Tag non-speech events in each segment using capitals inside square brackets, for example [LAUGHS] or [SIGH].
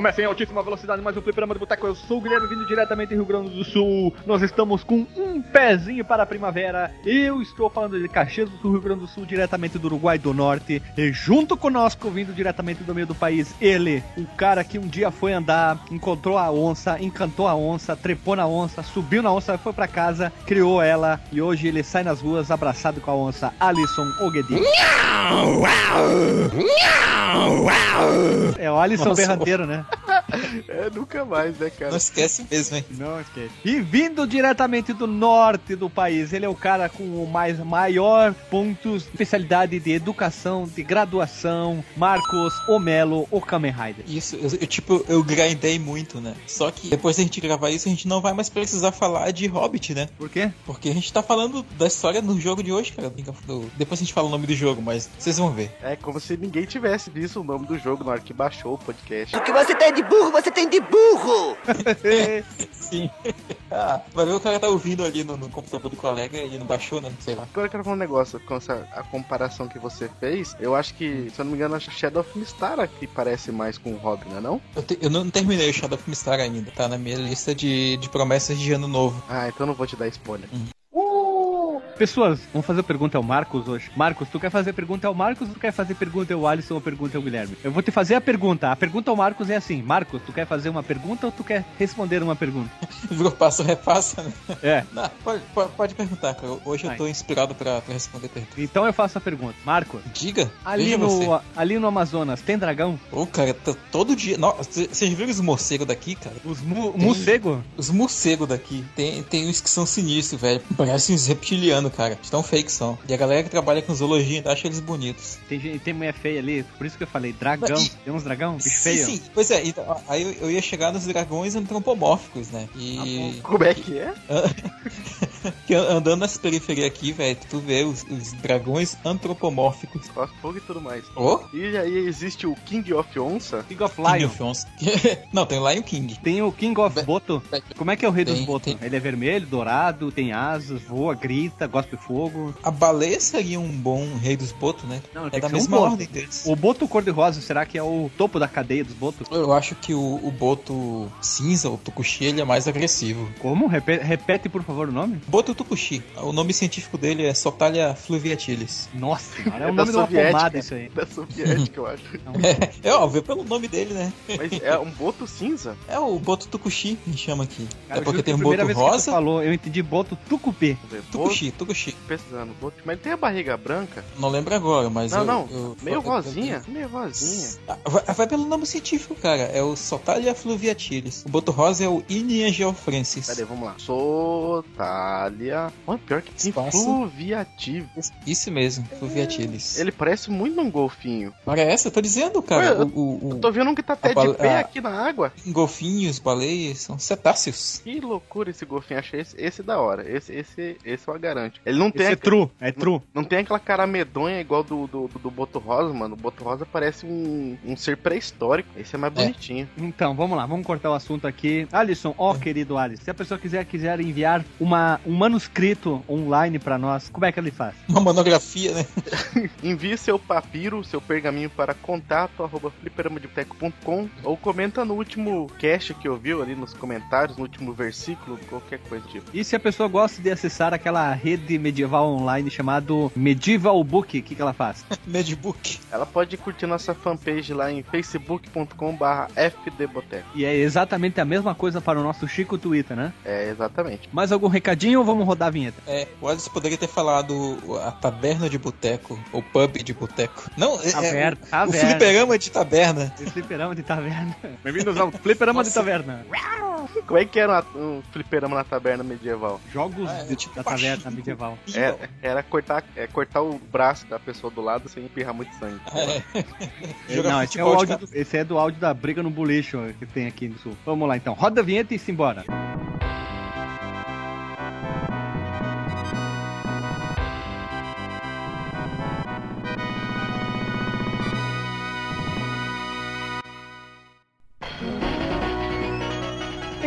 Começa em altíssima velocidade mais um Fliperama do Boteco. Eu sou o Guilherme, vindo diretamente do Rio Grande do Sul. Nós estamos com um pezinho para a primavera. Eu estou falando de Caxias do Sul, Rio Grande do Sul, diretamente do Uruguai do Norte. E junto conosco, vindo diretamente do meio do país, ele, o cara que um dia foi andar, encontrou a onça, encantou a onça, trepou na onça, subiu na onça, foi para casa, criou ela e hoje ele sai nas ruas abraçado com a onça, Alisson Ogedi. É o Alisson Nossa, Berranteiro, né? [LAUGHS] É, nunca mais, né, cara? Não esquece mesmo, hein? Não esquece. E vindo diretamente do norte do país, ele é o cara com o mais maior pontos, especialidade de educação, de graduação, Marcos Omelo, o Kamen Rider. Isso, eu, eu, tipo, eu grindei muito, né? Só que depois da gente gravar isso, a gente não vai mais precisar falar de Hobbit, né? Por quê? Porque a gente tá falando da história no jogo de hoje, cara. Depois a gente fala o nome do jogo, mas vocês vão ver. É como se ninguém tivesse visto o nome do jogo na hora que baixou o podcast. O que você tem de burro, você tem de burro! [LAUGHS] Sim. ah, vai ver o cara tá ouvindo ali no, no, computador do colega e não baixou, né? Sei lá. Agora eu quero falar um negócio com essa a comparação que você fez. Eu acho que, se eu não me engano, acho que Shadow of Mistar aqui parece mais com o Robin, não é não? Eu, te, eu não terminei o Shadow of Mistar ainda, tá na minha lista de, de promessas de ano novo. Ah, então não vou te dar spoiler. Hum. Pessoas, vamos fazer pergunta ao Marcos hoje. Marcos, tu quer fazer pergunta ao Marcos ou tu quer fazer pergunta ao Alisson ou pergunta ao Guilherme? Eu vou te fazer a pergunta. A pergunta ao Marcos é assim: Marcos, tu quer fazer uma pergunta ou tu quer responder uma pergunta? [LAUGHS] Virou passo repassa, né? É. Não, pode, pode, pode, perguntar, cara. Hoje Ai. eu tô inspirado pra, pra responder perguntas. Então eu faço a pergunta. Marcos. Diga. Ali, no, ali no Amazonas, tem dragão? Ô, oh, cara, todo dia. Vocês viram os morcegos daqui, cara? Os mu morcegos? Os morcegos daqui. Tem, tem uns que são sinistros, velho. Parecem uns reptilianos, cara. Estão fake são. E a galera que trabalha com zoologia ainda acha eles bonitos. Tem, tem mulher feia ali, por isso que eu falei, dragão. E... Tem uns dragão? Bicho sim, feio? Sim, pois é, então, aí eu, eu, ia chegar nos dragões antropomórficos, né? E. Ah, Como é que é? [LAUGHS] [LAUGHS] Andando nessa periferia aqui, velho, tu vê os, os, dragões antropomórficos. Fogo e tudo mais. Oh? E aí existe o King of Onça. King of Lion. King of Onça. [LAUGHS] Não, tem o Lion King. Tem o King of Be Boto. Como é que é o rei tem, dos Boto? Tem... Ele é vermelho, dourado, tem asas, voa, grita, gosta de fogo. A baleia seria um bom rei dos Boto, né? Não, é da mesma um ordem deles. O Boto cor-de-rosa, será que é o topo da cadeia dos Botos? Eu acho que o, o Boto cinza, o Tukushi, ele é mais agressivo. Como? Repete, repete, por favor, o nome? Boto Tukushi. O nome científico dele é Sotalia fluviatilis. Nossa, [LAUGHS] é o [LAUGHS] nome de uma pomada isso aí. Da soviética, eu acho. É, é óbvio, pelo nome dele, né? Mas é um boto cinza? É o boto tucuxi, me chama aqui. Cara, é porque tem um boto rosa. falou, eu entendi boto tucupê. Tucuxi, tucuxi. Pesquisando, boto. Mas ele tem a barriga branca? Não lembro agora, mas. Não, eu, não. Eu, meio eu, rosinha. meio rosinha. Ah, vai, vai, pelo nome científico, cara. É o Sotalia fluviatilis. O boto rosa é o Inia geofrancis. Cadê? Vamos lá. Sotalia. Mano, pior que tem fluviativ. Isso mesmo, fluviatilis. Ele parece muito um golfinho. Parece, eu tô dizendo, cara. Ué, o, o, eu tô vendo um que tá até de pé a, aqui na água. Golfinhos, baleias, são cetáceos. Que loucura esse golfinho. Achei esse, esse da hora. Esse, esse, esse eu garanto. Ele não tem. Esse é true, é true. Não, não, tem aquela cara medonha igual do, do, do, do Boto Rosa, mano. O Boto Rosa parece um, um ser pré-histórico. Esse é mais é. bonitinho. Então, vamos lá, vamos cortar o assunto aqui. Alisson, ó, oh, querido Alisson, se a pessoa quiser, quiser enviar uma, um manuscrito online para nós, como é que ele faz? Uma monografia, né? [LAUGHS] Envie seu papiro, seu pergaminho para contato arroba fliperamadeboteco.com ou comenta no último cast que ouviu ali nos comentários, no último versículo, qualquer coisa tipo. E se a pessoa gosta de acessar aquela rede medieval online chamado Medieval Book, o que, que ela faz? [LAUGHS] Medbook. Ela pode curtir nossa fanpage lá em facebook.com barra fdboteco. E é exatamente a mesma coisa para o nosso Chico Twitter, né? É, exatamente. Mais algum recadinho ou vamos rodar a vinheta? É, o Alisson poderia ter falado a taberna de boteco, ou pub de boteco. Não, taverna, é, taverna. o fliperama de taberna. O fliperama de taverna. Bem-vindos ao fliperama de taverna. Como é que era um fliperama na taberna medieval? Jogos ah, é, tipo, da taverna medieval. É, era cortar, é, cortar o braço da pessoa do lado sem empurrar muito sangue. É. [LAUGHS] Não, esse é, o áudio do, esse é do áudio da briga no boliche que tem aqui no sul. Vamos lá então, roda a vinheta e simbora.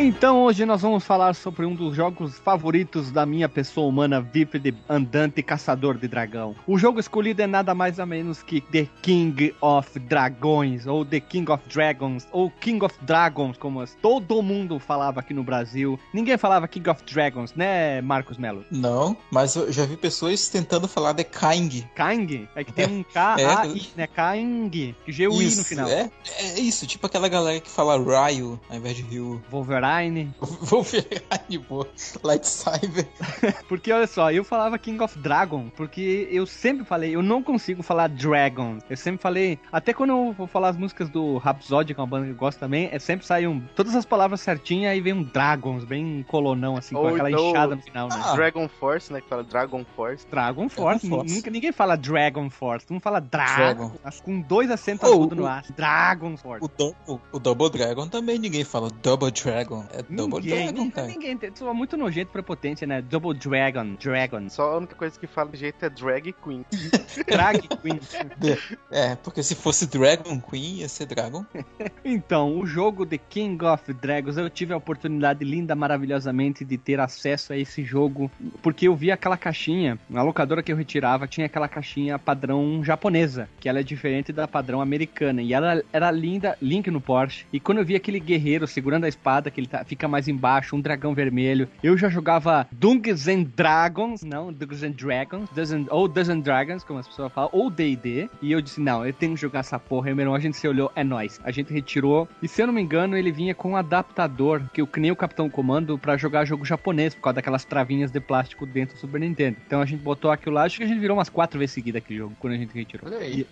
Então hoje nós vamos falar sobre um dos jogos favoritos da minha pessoa humana bípede andante caçador de dragão. O jogo escolhido é nada mais ou menos que The King of Dragões, ou The King of Dragons, ou King of Dragons, como todo mundo falava aqui no Brasil. Ninguém falava King of Dragons, né, Marcos Melo? Não, mas eu já vi pessoas tentando falar de King. Kang? É que tem um [LAUGHS] K-A-I, né? Kang, G-U-I no Isso, final. É, é isso, tipo aquela galera que fala Ryo ao invés de Ryu. Wolverine. Wolverine, pô. Lightsaber. Porque olha só, eu falava King of Dragon, porque eu sempre falei, eu não consigo falar Dragon. Eu sempre falei, até quando eu vou falar as músicas do Rhapsody, que é uma banda que eu gosto também, é sempre sai um, todas as palavras certinhas e vem um Dragons, bem colonão assim, com aquela então- enxada no final, né? Ah. Dragon Force, né? Que fala Dragon Force. Dragon Force, Force. Nunca, ninguém fala Dragon Force, todo mundo fala Dragon, Dragon. mas com dois acentos Oh, agudos no o- ar. Dragon Force. O, Double- o Double Dragon também ninguém fala Double Dragon. É Double Ninguém, Dragon, ninguém, cara. ninguém, tem- soa muito nojento e prepotente, né? Double Dragon, Dragon, Só a única coisa que fala de jeito é Drag Queen. [LAUGHS] Drag Queen. É, porque se fosse Dragon Queen, ia ser Dragon. [LAUGHS] Então, o jogo The King of Dragons, eu tive a oportunidade linda, maravilhosamente, de ter acesso a esse jogo, porque eu vi aquela caixinha, na locadora que eu retirava, tinha aquela caixinha padrão japonesa, que ela é diferente da padrão americana, e ela era linda, link no Porsche, e quando eu vi aquele guerreiro segurando a espada, que ele tá- fica mais embaixo, um dragão vermelho, eu já jogava Dungeons and Dragons, não, Dungeons and Dragons, ou Dungeons and Dragons, como as pessoas falam, ou D&D, e eu disse, não, eu tenho que jogar essa porra, e meu irmão, a gente se olhou, é nóis. A gente retirou, e se eu não me engano, ele vinha com um adaptador, que eu nem o Capitão Comando, pra jogar jogo japonês, por causa daquelas travinhas de plástico dentro do Super Nintendo. Então a gente botou aquilo lá, acho que a gente virou umas quatro vezes seguida aquele jogo, quando a gente retirou.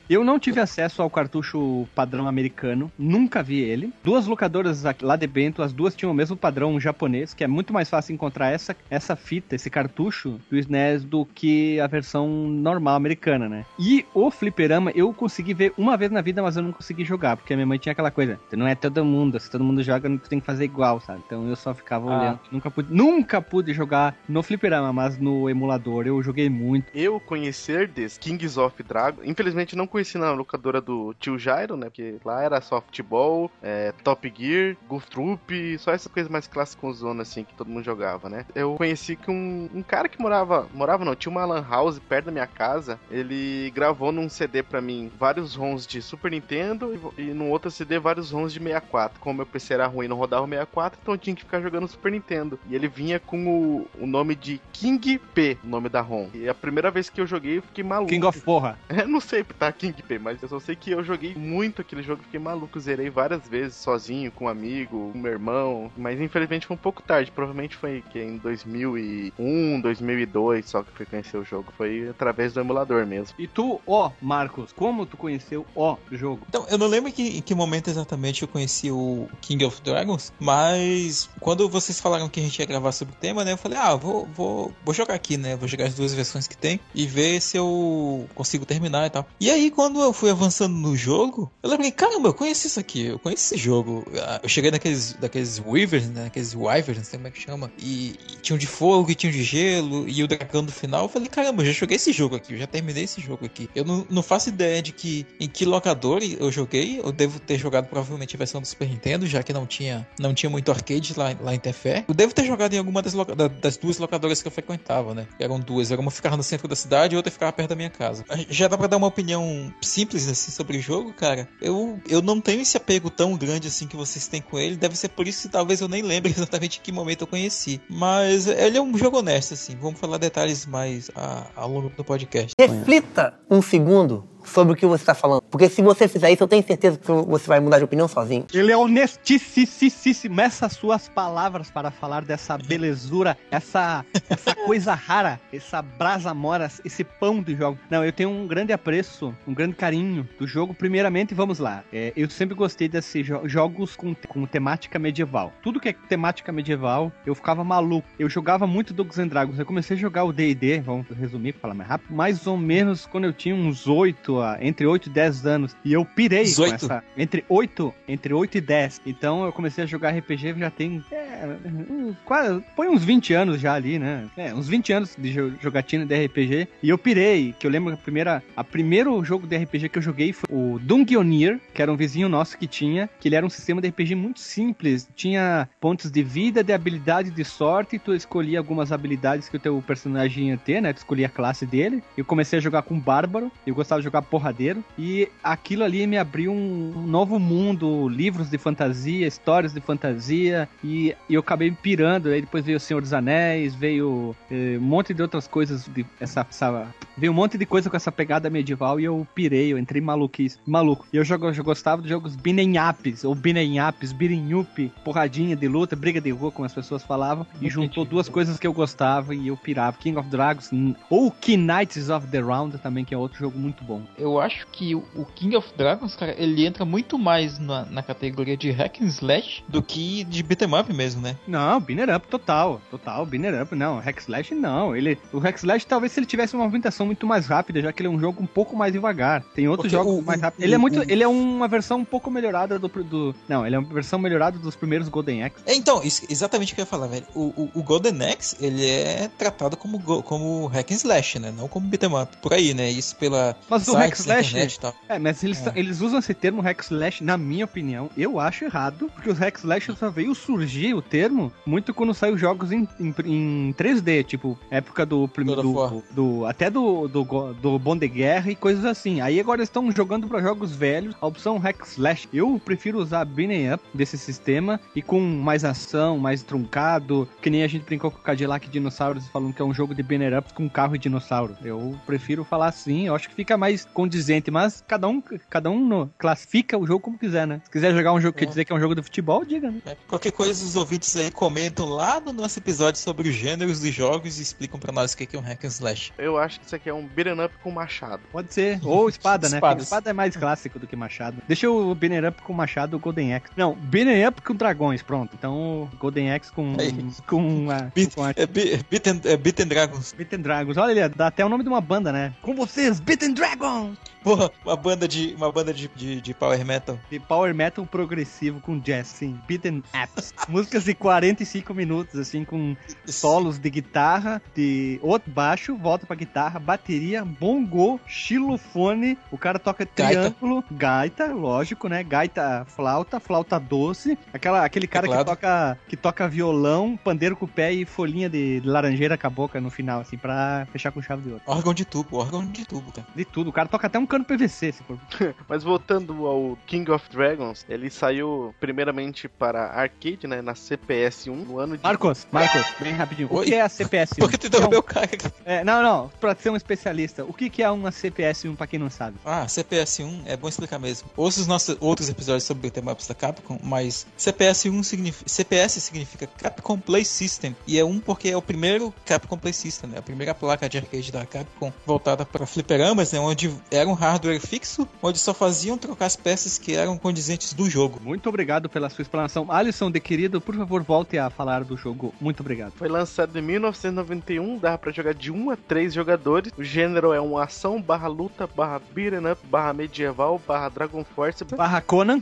Eu não tive acesso ao cartucho padrão americano, nunca vi ele. Duas locadoras lá de Bento, as duas tinham o mesmo padrão japonês, que é muito mais fácil encontrar essa, essa fita, esse cartucho do SNES do que a versão normal americana, né? E o fliperama eu consegui ver uma vez na vida, mas eu não consegui jogar, porque a minha mãe tinha aquela coisa, "Tu não é todo mundo, se todo mundo joga, tu tem que fazer igual, sabe? Então eu só ficava Ah. olhando. Nunca pude, nunca pude jogar no fliperama, mas no emulador eu joguei muito. Eu conhecer desse Kings of Dragon, infelizmente não conheci na locadora do tio Jairo, né? Porque lá era só futebol, é, Top Gear, Goof Troop, só essas coisas mais clássicas zona assim que todo mundo jogava, né? Eu conheci que um, um cara que morava, morava não, tinha uma lan house perto da minha casa, ele gravou num CD pra mim vários ROMs de Super Nintendo e, e num outro CD vários ROMs de 64. Como meu PC era ruim e não rodava o 64, então eu tinha que ficar jogando Super Nintendo. E ele vinha com o, o nome de King P, o nome da ROM. E a primeira vez que eu joguei, eu fiquei maluco. King of Porra. [LAUGHS] Eu não sei tá King P, mas eu só sei que eu joguei muito aquele jogo, fiquei maluco, zerei várias vezes sozinho, com um amigo, com meu irmão, mas infelizmente foi um pouco tarde, provavelmente foi que em 2001, 2002 só que fui conhecer o jogo, foi através do emulador mesmo. E tu, ó, Marcos, como tu conheceu o jogo? Então, eu não lembro que, em que momento exatamente eu conheci o King of Dragons, mas quando vocês falaram que a gente ia gravar sobre o tema, né, eu falei, ah, vou, vou, vou jogar aqui, né, vou jogar as duas versões que tem e ver se eu consigo terminar e tal. E aí, quando eu fui avançando no jogo, eu lembrei, caramba, eu conheço isso aqui, eu conheço esse jogo. Ah, Eu cheguei naqueles, daqueles Weavers, né, aqueles Wyverns, não sei como é que chama, e, e tinha um de fogo, e tinha um de gelo, e o dragão do final, eu falei, caramba, eu já joguei esse jogo aqui, eu já terminei esse jogo aqui. Eu não, não faço ideia de que em que locador eu joguei, eu devo ter jogado provavelmente a versão do Super Nintendo, já que não tinha, não tinha muito arcade lá, lá em Tefé. Eu devo ter jogado em alguma das, loca- da- das duas locadoras que eu frequentava, né? Eram duas, era uma ficava no centro da cidade e outra ficava perto da minha casa. Já dá pra dar uma opinião simples assim sobre o jogo, cara. Eu, eu não tenho esse apego tão grande assim que vocês têm com ele, deve ser por isso que talvez eu nem lembre [LAUGHS] exatamente em que momento eu conheci. Mas ele é um jogo honesto, assim. Vamos falar detalhes mais a- ao longo do podcast. Reflita um segundo sobre o que você está falando. Porque se você fizer isso, eu tenho certeza que você vai mudar de opinião sozinho. Ele é honestíssimo. Essas suas palavras para falar dessa belezura, essa, essa [LAUGHS] coisa rara, essa brasa mora, esse pão de jogo. Não, eu tenho um grande apreço, um grande carinho do jogo. Primeiramente, vamos lá. É, eu sempre gostei desses jo- jogos com, com temática medieval. Tudo que é temática medieval, eu ficava maluco. Eu jogava muito Dungeons and Dragons. Eu comecei a jogar o D&D, vamos resumir para falar mais rápido, mais ou menos quando eu tinha uns 8 8, a- entre 8 e 10 anos. E eu pirei 18. com essa. Entre 8, entre 8 e 10. Então eu comecei a jogar RPG já tem. É, uns, quase. Põe uns 20 anos já ali, né? É, uns 20 anos de jo- jogatina de RPG. E eu pirei, que eu lembro que a primeira. A primeiro jogo de RPG que eu joguei foi o Dungeoneer, que era um vizinho nosso que tinha, que ele era um sistema de RPG muito simples. Tinha pontos de vida, de habilidade, de sorte, e tu escolhia algumas habilidades que o teu personagem ia ter, né? Tu escolhia a classe dele. Eu comecei a jogar com Bárbaro, eu gostava de jogar porradeiro, e aquilo ali me abriu um, um novo mundo, livros de fantasia, histórias de fantasia, e, e eu acabei me pirando. Aí depois veio o Senhor dos Anéis, veio eh, um monte de outras coisas, de, essa, essa, veio um monte de coisa com essa pegada medieval, e eu pirei, eu entrei maluquice, maluco. E eu, jogo, eu gostava de jogos ups, ou beating ups, up, porradinha de luta, briga de rua, como as pessoas falavam, e juntou duas coisas que eu gostava e eu pirava. King of Dragons, ou Key Knights of the Round também, que é outro jogo muito bom. Eu acho que o King of Dragons, cara, ele entra muito mais na, na categoria de hack and slash do que de beat'em up mesmo, né? Não, Binner Up total, total, Binner Up não, Hack Slash não, ele, o Hack Slash talvez se ele tivesse uma movimentação muito mais rápida, já que ele é um jogo um pouco mais devagar, tem outros jogos o- mais rápidos, ele é muito, o- ele é uma versão um pouco melhorada do, do, não, ele é uma versão melhorada dos primeiros Golden Axe, É, então, isso- exatamente o que eu ia falar, velho. O, o, o Golden Axe, ele é tratado como, como hack and slash, né? Não como beat'em up. Por aí, né? Isso pela Mas o hack slash- internet e tal. É, mas eles, É. eles usam esse termo hack slash, na minha opinião, eu acho errado, porque o hack slash só veio surgir o termo muito quando saiu jogos em, em, em 3D, tipo, época do primeiro. Do, do- até do, do, do Bom de Guerra e coisas assim. Aí agora eles estão jogando para jogos velhos, a opção hack slash. Eu prefiro usar Beating Up desse sistema e com mais ação, mais truncado, que nem a gente brincou com o Cadillac Dinossauros falando que é um jogo de Banner Ups com carro e dinossauro. Eu prefiro falar assim, eu acho que fica mais condizente, mas cada um, cada um classifica o jogo como quiser, né? Se quiser jogar um jogo que É. dizer que é um jogo de futebol, diga, né? É, Qualquer coisa, os ouvintes aí comentam lá no nosso episódio sobre os gêneros dos jogos e explicam pra nós o que é um hack and slash. Eu acho que isso aqui é um beat'em up com machado. Pode ser. Ou espada, né? Porque espada é mais clássico do que machado. Deixa o Banner Up com machado o Golden Axe. Não, Banner Up com dragões, pronto. Então, Golden Axe com, Aí. com, a, Beat- com a É, Be- Beat and, é Beat and Dragons. Beaten Dragons. Olha, ele dá até o nome de uma banda, né? Com vocês, Beaten Dragons! Porra, uma banda de, uma banda de, de, de power metal. De power metal progressivo com jazz, sim. Beaten Apps. [LAUGHS] Músicas de 45 minutos, assim, com solos de guitarra, de outro baixo, volta pra guitarra, bateria, bongo, xilofone, o cara toca Gaita. triângulo, gaita, lógico, né? Gaita, flauta, flauta doce, aquela, aquele cara que toca, que toca violão, pandeiro com o pé e folhinha de laranjeira com a boca no final, assim, pra fechar com chave de ouro. Órgão de tubo, órgão de tubo, cara. De tudo, o cara toca até um cano PVC, se for. Mas voltando ao King of Dragons, ele saiu primeiramente para arcade, né, na CPS 1 no ano de Marcos, Marcos, bem rapidinho. O Oi? que é a CPS 1? Por que tu interrompeu o cara? É, não, não, pra ser um especialista, o que, que é uma CPS 1 pra quem não sabe? Ah, CPS1 é bom explicar mesmo. Ouça os nossos outros episódios sobre ups da Capcom, mas CPS1 significa CPS significa Capcom Play System e é um porque é o primeiro Capcom Play System, né? A primeira placa de arcade da Capcom voltada para fliperamas, né? Onde era um hardware fixo, onde só faziam trocar as peças que eram condizentes do jogo. Muito obrigado pela sua explanação. Alisson, de querido, por favor, volte a falar do jogo. Muito obrigado. Foi lançado em 1991, dava pra jogar de 1 a 3 jogadores. O gênero é uma ação barra luta barra beat'em up barra medieval barra Dragon Force [LAUGHS] Barra Conan,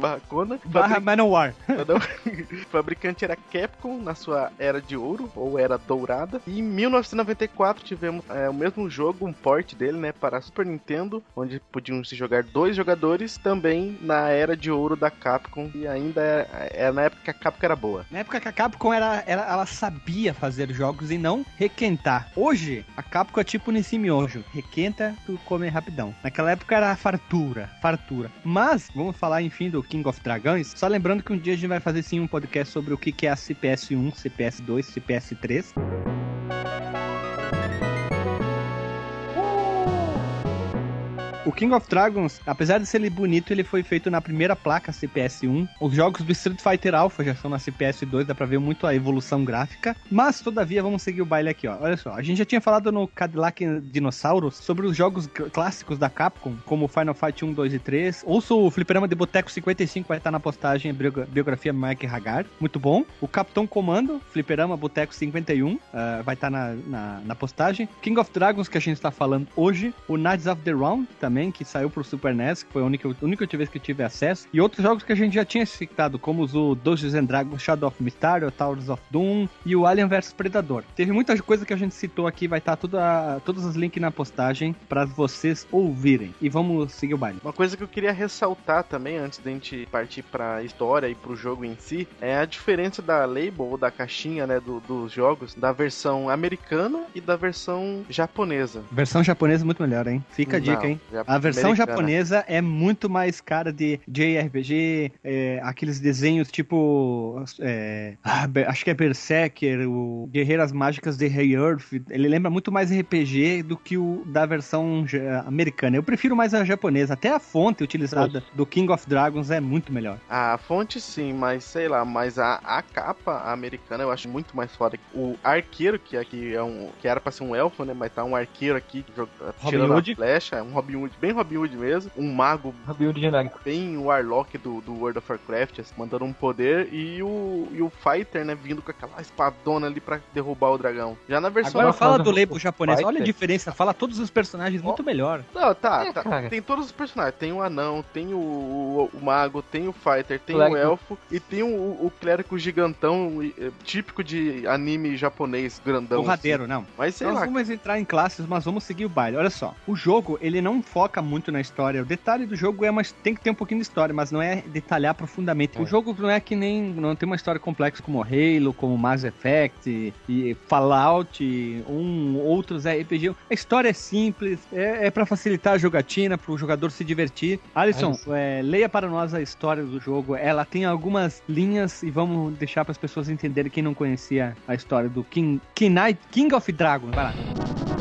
barra Conan. barra Manowar. [LAUGHS] Não. O [LAUGHS] fabricante era Capcom na sua era de ouro ou era dourada. E em 1994 tivemos é, o mesmo jogo, um port dele, né, para Super Nintendo, onde podiam se jogar dois jogadores, também na era de ouro da Capcom. E ainda é, é na época que a Capcom era boa. Na época que a Capcom era, era- ela sabia fazer jogos e não requentar. Hoje, a Capcom é tipo nesse miojo. Requenta, tu come rapidão. Naquela época era fartura, fartura. Mas, vamos falar enfim do King of Dragões. Só lembrando que um dia a gente vai fazer sim um podcast sobre o que é a CPS-1, CPS-2, CPS-3. O King of Dragons, apesar de ser bonito, ele foi feito na primeira placa CPS-1. Os jogos do Street Fighter Alpha já são na CPS-2, dá pra ver muito a evolução gráfica. Mas, todavia, vamos seguir o baile aqui, ó. Olha só, a gente já tinha falado no Cadillac Dinossauros sobre os jogos cl- clássicos da Capcom, como Final Fight 1, 2 e 3. Ouça o Fliperama de Boteco 55, vai estar na postagem biografia Mike Haggard. Muito bom. O Capitão Comando, Fliperama Boteco 51, ah, vai estar na, na, na postagem. King of Dragons, que a gente está falando hoje. O Knights of the Round, também também, que saiu pro Super NES, que foi a única, a única vez que eu tive acesso. E outros jogos que a gente já tinha citado, como os o Dungeons and Dragons Shadow of Mysterio, Towers of Doom e o Alien vs Predador. Teve muita coisa que a gente citou aqui, vai estar a, todos os links na postagem para vocês ouvirem. E vamos seguir o baile. Uma coisa que eu queria ressaltar também, antes da gente partir pra história e pro jogo em si, é a diferença da label ou da caixinha, né, do- dos jogos, da versão americana e da versão japonesa. Versão japonesa é muito melhor, hein? Fica a dica, Não, hein? ja- A versão japonesa é muito mais cara de JRPG, é, aqueles desenhos tipo. é, ah, acho que é Berserker, o Guerreiras Mágicas de Rei Earth. Ele lembra muito mais RPG do que o da versão americana. Eu prefiro mais a japonesa. Até a fonte utilizada do King of Dragons é muito melhor. A fonte sim, mas sei lá, mas a, a capa americana eu acho muito mais foda. O arqueiro, que aqui é um. que era pra ser um elfo, né? Mas tá um arqueiro aqui jog- tirando Hood. a flecha, é um Robin Hood, bem Robin Hood mesmo. Um mago Robin Hood genérico. bem o Warlock do, do World of Warcraft, assim, mandando um poder, e o, e o Fighter, né, vindo com aquela espadona ali pra derrubar o dragão. Já na versão. Agora fala fala do label japonês. Olha a Fighter. diferença. Fala todos os personagens muito melhor. Não, tá, É, tá. cara. Tem todos os personagens. Tem o anão, tem o, o, o mago, tem o fighter, tem Clérigo. o elfo e tem o, o clérigo gigantão eh, típico de anime japonês grandão. Porradeiro, não. assim. Mas sei Nós lá. vamos entrar em classes, mas vamos seguir o baile. Olha só, o jogo, ele não foca muito na história. O detalhe do jogo é, mas tem que ter um pouquinho de história, mas não é detalhar profundamente. O É. jogo não é que nem, não tem uma história complexa como Halo, como Mass Effect e Fallout, um outros RPG. A história é simples, é, é para facilitar a jogatina, para o jogador se divertir. Alisson, é, leia para nós a história do jogo. Ela tem algumas linhas e vamos deixar para as pessoas entenderem quem não conhecia a história do King, King, Knight, King of Dragons. Vai lá.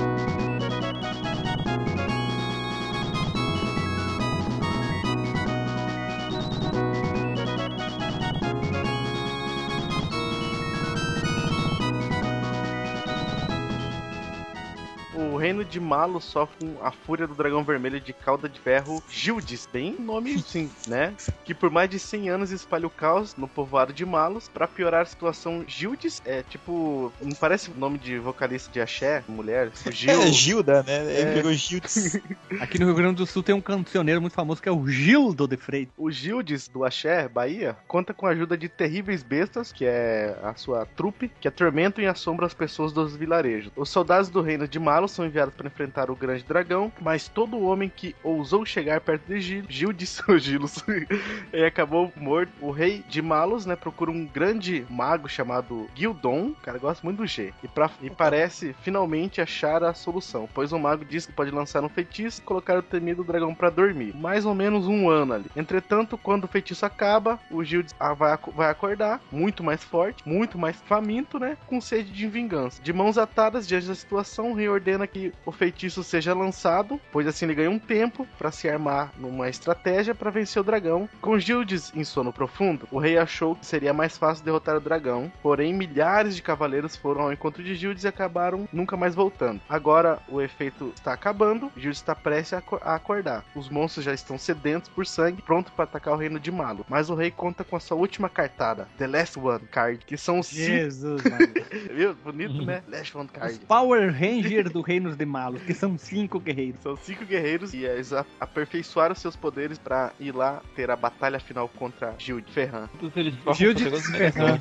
Reino de Malo sofre com a fúria do dragão vermelho de cauda de ferro Gildes, bem nome sim, né? Que por mais de 100 anos espalha o caos no povoado de Malos. Pra piorar a situação, Gildes é tipo. Não parece nome de vocalista de axé, mulher? O Gil. É, Gilda, né? Ele É. virou Gildes. [LAUGHS] Aqui no Rio Grande do Sul tem um cancioneiro muito famoso que é o Gildo de Freitas. O Gildes do Axé, Bahia, conta com a ajuda de terríveis bestas, que é a sua trupe, que atormentam e assombram as pessoas dos vilarejos. Os soldados do reino de Malo são enviados para enfrentar o grande dragão, mas todo homem que ousou chegar perto de Gil, Gildes, [LAUGHS] o Gilos, [LAUGHS] e acabou morto. O rei de Malos, né, procura um grande mago chamado Gildon, cara gosta muito do G, e, pra- e parece finalmente achar a solução, pois o mago diz que pode lançar um feitiço e colocar o temido dragão para dormir. Mais ou menos um ano ali. Entretanto, quando o feitiço acaba, o Gildes ah, vai, vai acordar, muito mais forte, muito mais faminto, né? Com sede de vingança. De mãos atadas diante da situação, o rei ordena que o feitiço seja lançado, pois assim ele ganha um tempo para se armar numa estratégia para vencer o dragão. Com Gildes em sono profundo, o rei achou que seria mais fácil derrotar o dragão, porém milhares de cavaleiros foram ao encontro de Gildes e acabaram nunca mais voltando. Agora o efeito está acabando, Gildes está prestes a aco- a acordar. Os monstros já estão sedentos por sangue, pronto para atacar o reino de Malo. Mas o rei conta com a sua última cartada, The Last One Card, que são os. Jesus, mano. [LAUGHS] Viu? Bonito, né? Last One Os Card. Power Ranger do Reino de Malos, que são cinco guerreiros. São cinco guerreiros e eles a- aperfeiçoaram seus poderes pra ir lá ter a batalha final contra Gilde Ferran. Gil de Ferran.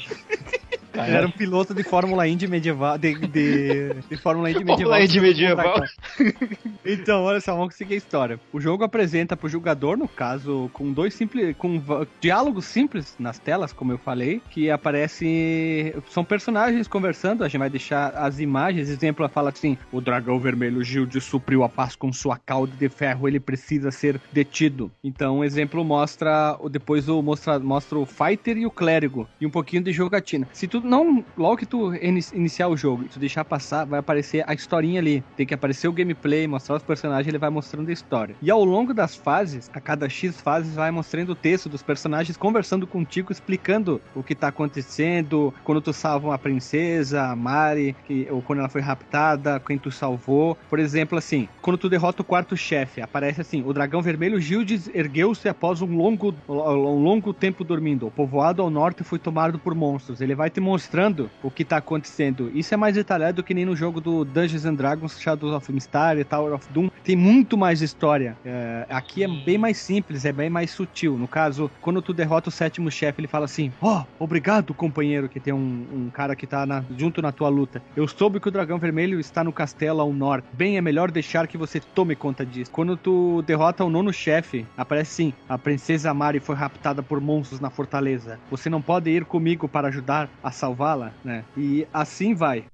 Ele era um piloto de Fórmula Indy medieval. De, de, de Fórmula Indy medieval. Fórmula Indy medieval. [LAUGHS] Então, olha só, vamos seguir a história. O jogo apresenta pro jogador, no caso, com dois simples. com diálogos simples nas telas, como eu falei, que aparece. São personagens conversando, a gente vai deixar as imagens. Exemplo, ela fala assim: o dragão vermelho Gilde supriu a paz com sua cauda de ferro, ele precisa ser detido. Então, o exemplo mostra. Depois o mostra, mostra o fighter e o clérigo. E um pouquinho de jogatina. Se tu não. Logo que tu ini- iniciar o jogo tu deixar passar, vai aparecer a historinha ali. Tem que aparecer o gameplay, mostrar os personagens, ele vai mostrando a história. E ao longo das fases, a cada X fases, vai mostrando o texto dos personagens conversando contigo, explicando o que tá acontecendo, quando tu salva uma princesa, a Mari, que, ou quando ela foi raptada, quem tu salvou. Por exemplo, assim, quando tu derrota o quarto chefe, aparece assim: o dragão vermelho Gildes ergueu-se após um longo, um longo tempo dormindo. O povoado ao norte foi tomado por monstros. Ele vai te mostrando o que tá acontecendo. Isso é mais detalhado que nem no jogo do Dungeons and Dragons, Shadows of Mystery, Tower of Doom. Tem muito mais história. É, aqui é bem mais simples, é bem mais sutil. No caso, quando tu derrota o sétimo chefe, ele fala assim: Ó, oh, obrigado, companheiro, que tem um, um cara que tá na, junto na tua luta. Eu soube que o dragão vermelho está no castelo norte. Bem, é melhor deixar que você tome conta disso. Quando tu derrota o nono chefe, aparece assim: a princesa Mari foi raptada por monstros na fortaleza. Você não pode ir comigo para ajudar a salvá-la, né? E assim vai.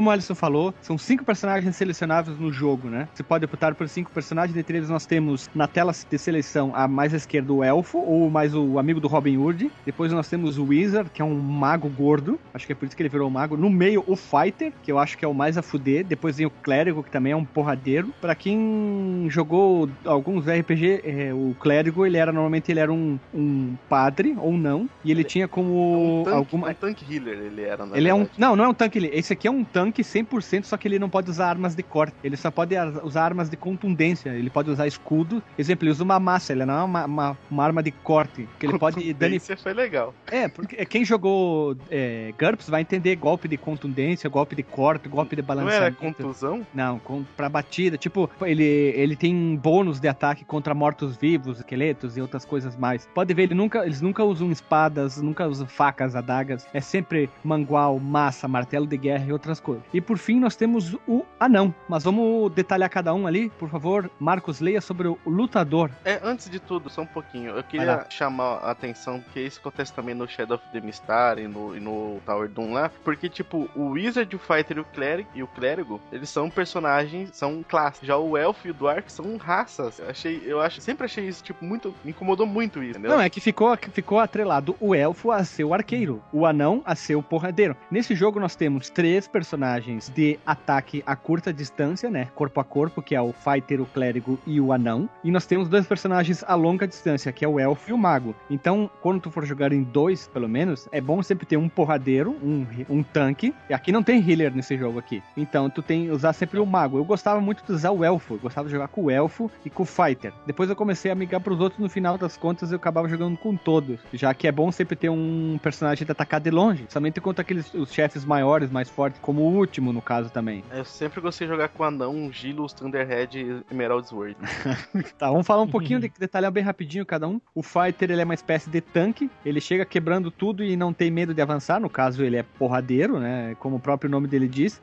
Como o Alisson falou, são cinco personagens selecionáveis no jogo, né? Você pode optar por cinco personagens, dentre eles nós temos na tela de seleção a mais à esquerda o Elfo, ou mais o amigo do Robin Hood. Depois nós temos o Wizard, que é um mago gordo, acho que é por isso que ele virou mago. No meio, o Fighter, que eu acho que é o mais a fuder. Depois vem o Clérigo, que também é um porradeiro. Para quem jogou alguns RPG, é, o Clérigo, ele era normalmente ele era um, um padre, ou não, e ele, ele tinha como um tanque, alguma... um tank healer, ele era, Ele verdade. é um... Não, não é um tanque healer. Esse aqui é um tanque tanque 100%, só que ele não pode usar armas de corte. Ele só pode usar armas de contundência. Ele pode usar escudo. Exemplo, ele usa uma massa, ele não é uma, uma, uma arma de corte. Que ele pode danificar. foi legal. É, porque quem jogou é, GURPS vai entender golpe de contundência, golpe de corte, golpe de balanceamento. Não era contusão? Não, com, pra batida. Tipo, ele, ele tem bônus de ataque contra mortos-vivos, esqueletos e outras coisas mais. Pode ver, ele nunca, eles nunca usam espadas, nunca usam facas, adagas. É sempre mangual, massa, martelo de guerra e outras coisas. E por fim, nós temos o anão. Mas vamos detalhar cada um ali, por favor. Marcos, leia sobre o lutador. É, antes de tudo, só um pouquinho. Eu queria chamar a atenção, que isso acontece também no Shadow of the Mistar e no, e no Tower Doom lá. Porque, tipo, o Wizard, o Fighter e o Clérigo, e o Clérigo, eles são personagens, são classes. Já o Elf e o Dwarf são raças. Eu achei, eu acho, sempre achei isso, tipo, muito. Me incomodou muito isso, entendeu? Não, é que ficou, ficou atrelado o elfo a ser o arqueiro, o anão a ser o porradeiro. Nesse jogo nós temos três personagens de ataque a curta distância, né? Corpo a corpo, que é o fighter, o clérigo e o anão. E nós temos dois personagens a longa distância, que é o elfo e o mago. Então, quando tu for jogar em dois, pelo menos, é bom sempre ter um porradeiro, um, um tanque. E aqui não tem healer nesse jogo aqui. Então, tu tem usar sempre o mago. Eu gostava muito de usar o elfo. Eu gostava de jogar com o elfo e com o fighter. Depois eu comecei a migrar pros outros. No final das contas, eu acabava jogando com todos. Já que é bom sempre ter um personagem de atacar de longe. Somente contra aqueles os chefes maiores, mais fortes, como o último, no caso também. Eu sempre gostei de jogar com anão, Gilus, Thunderhead e Emerald Sword. [LAUGHS] tá, vamos falar um [LAUGHS] pouquinho, de detalhar bem rapidinho cada um. O Fighter, ele é uma espécie de tanque, ele chega quebrando tudo e não tem medo de avançar, no caso ele é porradeiro, né, como o próprio nome dele diz.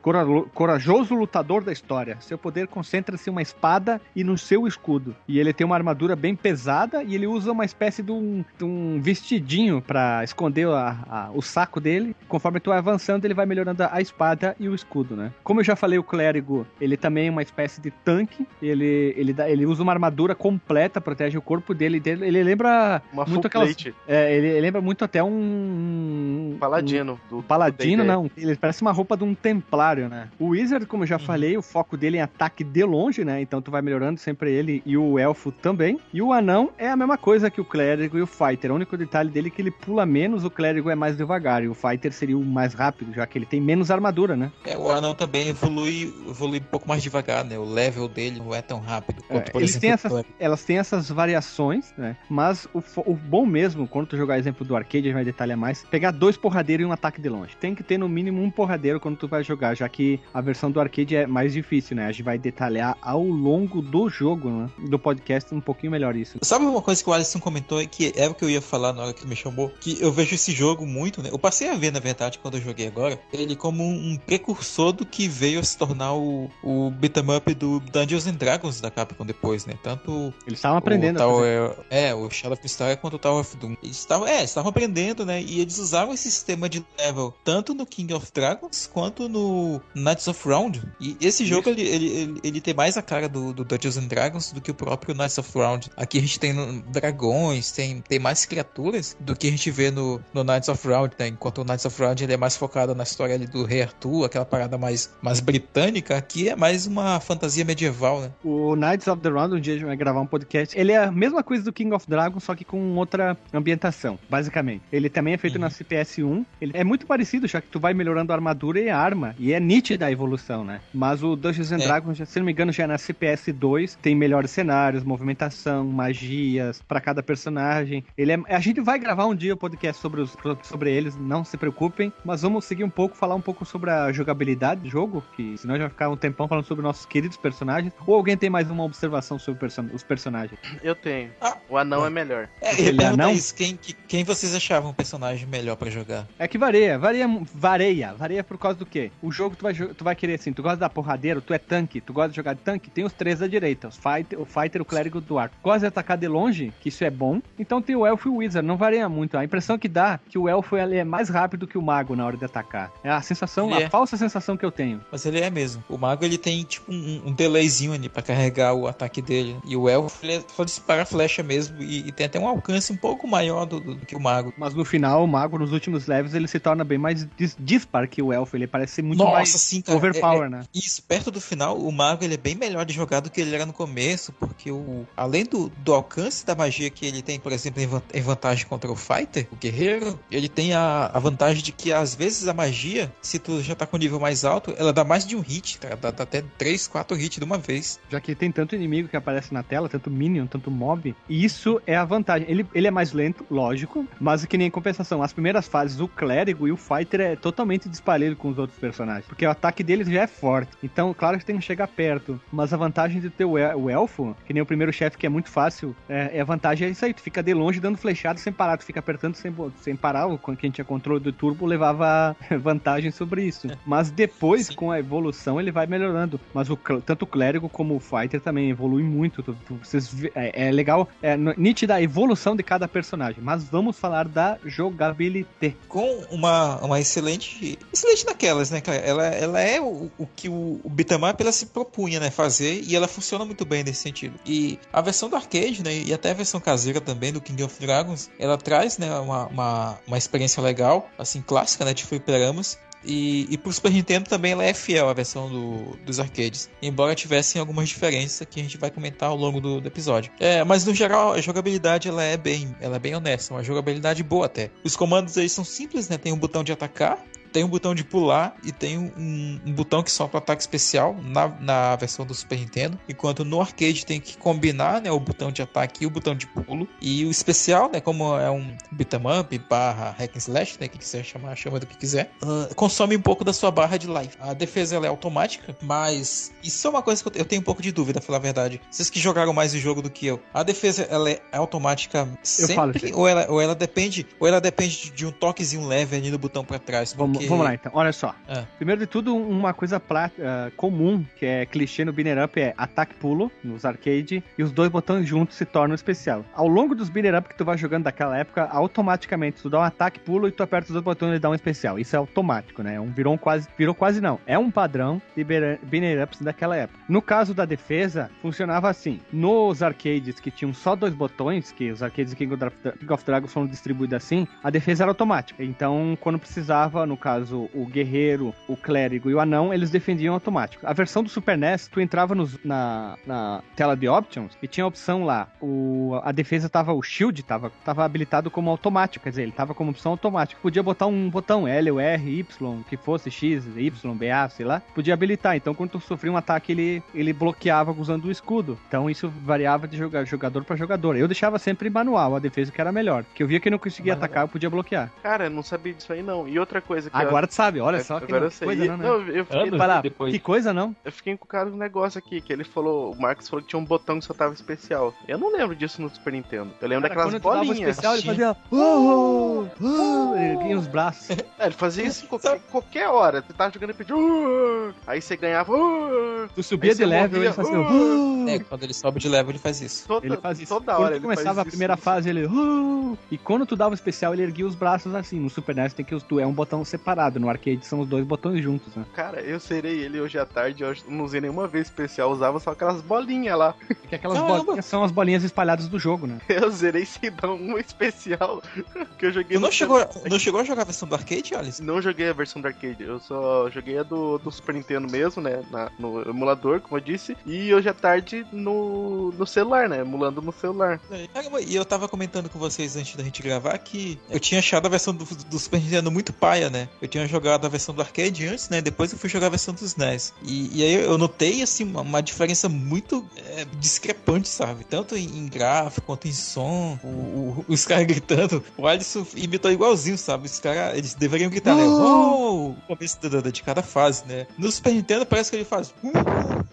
Corajoso lutador da história. Seu poder concentra-se em uma espada e no seu escudo. E ele tem uma armadura bem pesada e ele usa uma espécie de um, de um vestidinho para esconder a, a, o saco dele. Conforme tu vai avançando, ele vai melhorando a espada e o escudo, né? Como eu já falei, o clérigo, ele também é uma espécie de tanque. Ele, ele, dá, ele usa uma armadura completa, protege o corpo dele. Ele lembra uma muito aquelas. É, ele lembra muito até um. Paladino. Um, do, paladino, do não. Ele parece uma roupa de um templário, né? O Wizard, como eu já uhum. falei, o foco dele é ataque de longe, né? Então tu vai melhorando sempre ele e o elfo também. E o anão é a mesma coisa que o clérigo e o fighter. O único detalhe dele é que ele pula menos, o clérigo é mais devagar. E o fighter seria o mais rápido, já que ele tem menos armadura, né? É, o anão também evolui evolui, um pouco mais devagar, né? O level dele não é tão rápido quanto, é, por exemplo, essas, Elas têm essas variações, né? Mas o, o bom mesmo, quando tu jogar exemplo do arcade, a gente vai detalhar mais, pegar dois porradeiros e um ataque de longe. Tem que ter no mínimo um porradeiro quando tu vai jogar, já que a versão do arcade é mais difícil, né? A gente vai detalhar ao longo do jogo, né? Do podcast um pouquinho melhor isso. Sabe uma coisa que o Alisson comentou que é o que eu ia falar na hora que me chamou? Que eu vejo esse jogo muito, né? Eu passei a ver, na verdade, quando eu joguei agora, ele como um precursor do que veio a se tornar o, o beat'em up do Dungeons and Dragons da Capcom depois, né? Tanto. Eles estavam aprendendo. O Tower, é, o Shadow of Star quanto o Tower of Doom. Eles estavam, é, estavam aprendendo, né? E eles usavam esse sistema de level tanto no King of Dragons quanto no Knights of Round. E esse jogo ele, ele, ele, ele, tem mais a cara do, do Dungeons and Dragons do que o próprio Knights of Round. Aqui a gente tem dragões, tem, tem mais criaturas do que a gente vê no, no Knights of Round, né? Enquanto o Knights of Round ele é mais focado na história ali do Rei Arthur, aquela parada mais, mais britânica, aqui é mais uma fantasia medieval, né? O Knights of the Round, um dia a gente vai gravar um podcast. Ele é a mesma coisa do King of Dragons, só que com outra ambientação, basicamente. Ele também é feito Uhum. na CPS 1. Ele é muito parecido, já que tu vai melhorando a armadura e a arma. E é nítida a evolução, né? Mas o Dungeons and É. Dragons, se não me engano, já é na CPS 2. Tem melhores cenários, movimentação, magias pra cada personagem. Ele é... A gente vai gravar um dia o podcast sobre, os, sobre eles, não se preocupem. Mas vamos seguir um pouco, falar um pouco sobre a jogabilidade do jogo, que senão já vai ficar um tempão falando sobre nossos queridos personagens. Ou alguém tem mais uma observação sobre person- os personagens? Eu tenho. Ah. O anão é melhor. É, Ele ia é perguntar anão? isso, quem, que- quem vocês achavam um personagem melhor pra jogar? É que varia, varia, varia, varia por causa do quê? O jogo tu vai, tu vai querer assim, tu gosta da porradeira, tu é tanque, tu gosta de jogar de tanque, tem os três da direita, os fighter, o fighter, o clérigo do arco. Gosta de atacar de longe, que isso é bom, então tem o elfo e o wizard, não varia muito. A impressão que dá é que o elfo ele é mais rápido que o mago na hora de atacar. É a sensação, Ele a é. Falsa sensação que eu tenho. Mas ele é mesmo. O mago ele tem tipo um, um delayzinho ali pra carregar o ataque dele. E o elfo ele é só disparar flecha mesmo e, e tem até um alcance um pouco maior do, do- do que o mago. Mas no final, o mago, nos últimos levels, ele se torna bem mais dis dispar que o elfo. Ele parece ser muito Nossa, mais sim, cara. overpower, É- é- né? Isso, perto do final, o mago ele é bem melhor de jogar do que ele era no começo, porque o, além do, do alcance da magia que ele tem, por exemplo, em vantagem contra o fighter, o guerreiro, ele tem a, a vantagem de que às vezes a magia, se tu já tá com nível mais alto, ela dá mais de um hit, tá? dá, dá até 3, 4 hits de uma vez. Já que tem tanto inimigo que aparece na tela, tanto minion, tanto mob, e isso é a vantagem. Ele, ele é mais lento, lógico, mas que nem em compensação. As primeiras fases, o clérigo e o fighter é totalmente disparelho com os outros personagens, porque o ataque deles já é forte. Então, claro que tem que chegar perto, mas a vantagem de ter o, o elfo, que nem o primeiro chefe que é muito fácil, é, é a vantagem é isso aí, tu fica de longe dando flechada sem parar, tu fica apertando sem, sem parar, quem tinha controle do turbo levava [LAUGHS] vantagem sobre isso. Mas depois, Sim. com a evolução, ele vai melhorando. Mas o, tanto o clérigo como o fighter também evolui muito. Tu- tu- vocês é, é legal, é nítida a evolução de cada personagem. Mas vamos falar da jogabilidade. Com uma, uma excelente. Excelente naquelas, né, cara? Ela, ela é o, o que o, o beat'em up ela se propunha, né, fazer, e ela funciona muito bem nesse sentido. E a versão do arcade, né, e até a versão caseira também do King of Dragons, ela traz, né, uma, uma, uma experiência legal, assim, clássica, né, de fliperamas. E, e pro Super Nintendo também ela é fiel à versão do, dos arcades. Embora tivessem algumas diferenças que a gente vai comentar ao longo do, do episódio. É, mas no geral a jogabilidade ela é bem, ela é bem honesta, uma jogabilidade boa até. Os comandos aí são simples, né? Tem um botão de atacar, tem um botão de pular e tem um, um botão que solta o ataque especial na, na versão do Super Nintendo. Enquanto no arcade tem que combinar né, o botão de ataque e o botão de pulo. E o especial, né, como é um beat'em up barra hack and slash, né, que quiser chamar, chama do que quiser, ah, consome um pouco da sua barra de life. A defesa ela é automática, mas isso é uma coisa que eu, tenho um pouco de dúvida, falar a verdade. Vocês que jogaram mais o jogo do que eu, a defesa ela é automática sempre ou ela, ou ela depende ou ela depende de- um toquezinho leve ali no botão pra trás? Vamos, porque- vamos lá então, olha só. É. Primeiro de tudo, uma coisa ah, comum, que é clichê no Binner Up, é ataque-pulo nos arcade e os dois botões juntos se tornam especial. Ao longo dos Binner Up que tu vai jogando daquela época, automaticamente tu dá um ataque-pulo e tu aperta os dois botões e ele dá um especial. Isso é automático, né? Um, virou um quase, virou quase não. É um padrão de Binner Ups daquela época. No caso da defesa, funcionava assim. Nos arcades que tinham só dois botões, que os arcades de King of, King of Dragons foram distribuídos assim, a defesa era automática. Então, quando precisava, no caso, o guerreiro, o clérigo e o anão, eles defendiam automático. A versão do Super NES, tu entrava nos- na, na tela de options e tinha a opção lá. O, a defesa tava, o shield tava, tava habilitado como automático, quer dizer, ele tava como opção automática. Podia botar um botão L ou R, Y, que fosse X, Y, BA, sei lá. Podia habilitar. Então, quando tu sofria um ataque, ele, ele bloqueava usando o escudo. Então, isso variava de joga- jogador para jogador. Eu deixava sempre manual a defesa que era melhor. Que eu via que não conseguia Mas- atacar, eu podia bloquear. Cara, eu não sabia disso aí não. E outra coisa que Agora tu sabe, olha eu, só que, agora não, coisa, E- não, né? não, eu fiquei, lá, depois. que coisa, não? eu fiquei encucado um negócio aqui, que ele falou, o Marcos falou que tinha um botão que só tava especial. Eu não lembro disso no Super Nintendo. Eu lembro Cara, daquelas quando o bolinhas. especial, ele fazia... "Oh, oh", ele erguia os braços. É, ele fazia isso em qualquer, qualquer hora. Você tava jogando e pedia. "Uh", Aí você ganhava. "Uh", Tu subia de level, morria, ele fazia... "Uh". É, quando ele sobe de level ele faz isso. Toda, Ele faz isso. Toda Quando hora ele começava faz a primeira isso. fase, ele... "Oh". E quando tu dava o especial, ele erguia os braços assim. No Super NES tem que tu é um botão separado. Separado. No arcade são os dois botões juntos, né? Cara, eu serei ele hoje à tarde, eu não usei nenhuma vez especial, usava só aquelas bolinhas lá. Porque aquelas Caramba. bolinhas são as bolinhas espalhadas do jogo, né? [LAUGHS] Eu zerei sem dar uma especial [LAUGHS] que eu joguei Tu não no- chegou, não chegou a jogar a versão do arcade, Alice? Não joguei a versão do arcade, eu só joguei a do, do Super Nintendo mesmo, né? na- no emulador, como eu disse. E hoje à tarde no, no celular, né? Emulando no celular. Caramba, e eu tava comentando com vocês antes da gente gravar que eu tinha achado a versão do, do Super Nintendo muito paia, né? Eu tinha jogado a versão do arcade antes, né? Depois eu fui jogar a versão dos NES. E, e aí eu notei, assim, uma, uma diferença muito é, discrepante, sabe? Tanto em, em gráfico quanto em som. O- o- os [LAUGHS] caras gritando. O Alisson imitou igualzinho, sabe? Os caras, eles deveriam gritar, né? Oh! No começo de cada fase, né? No Super Nintendo parece que ele faz. "Uh!"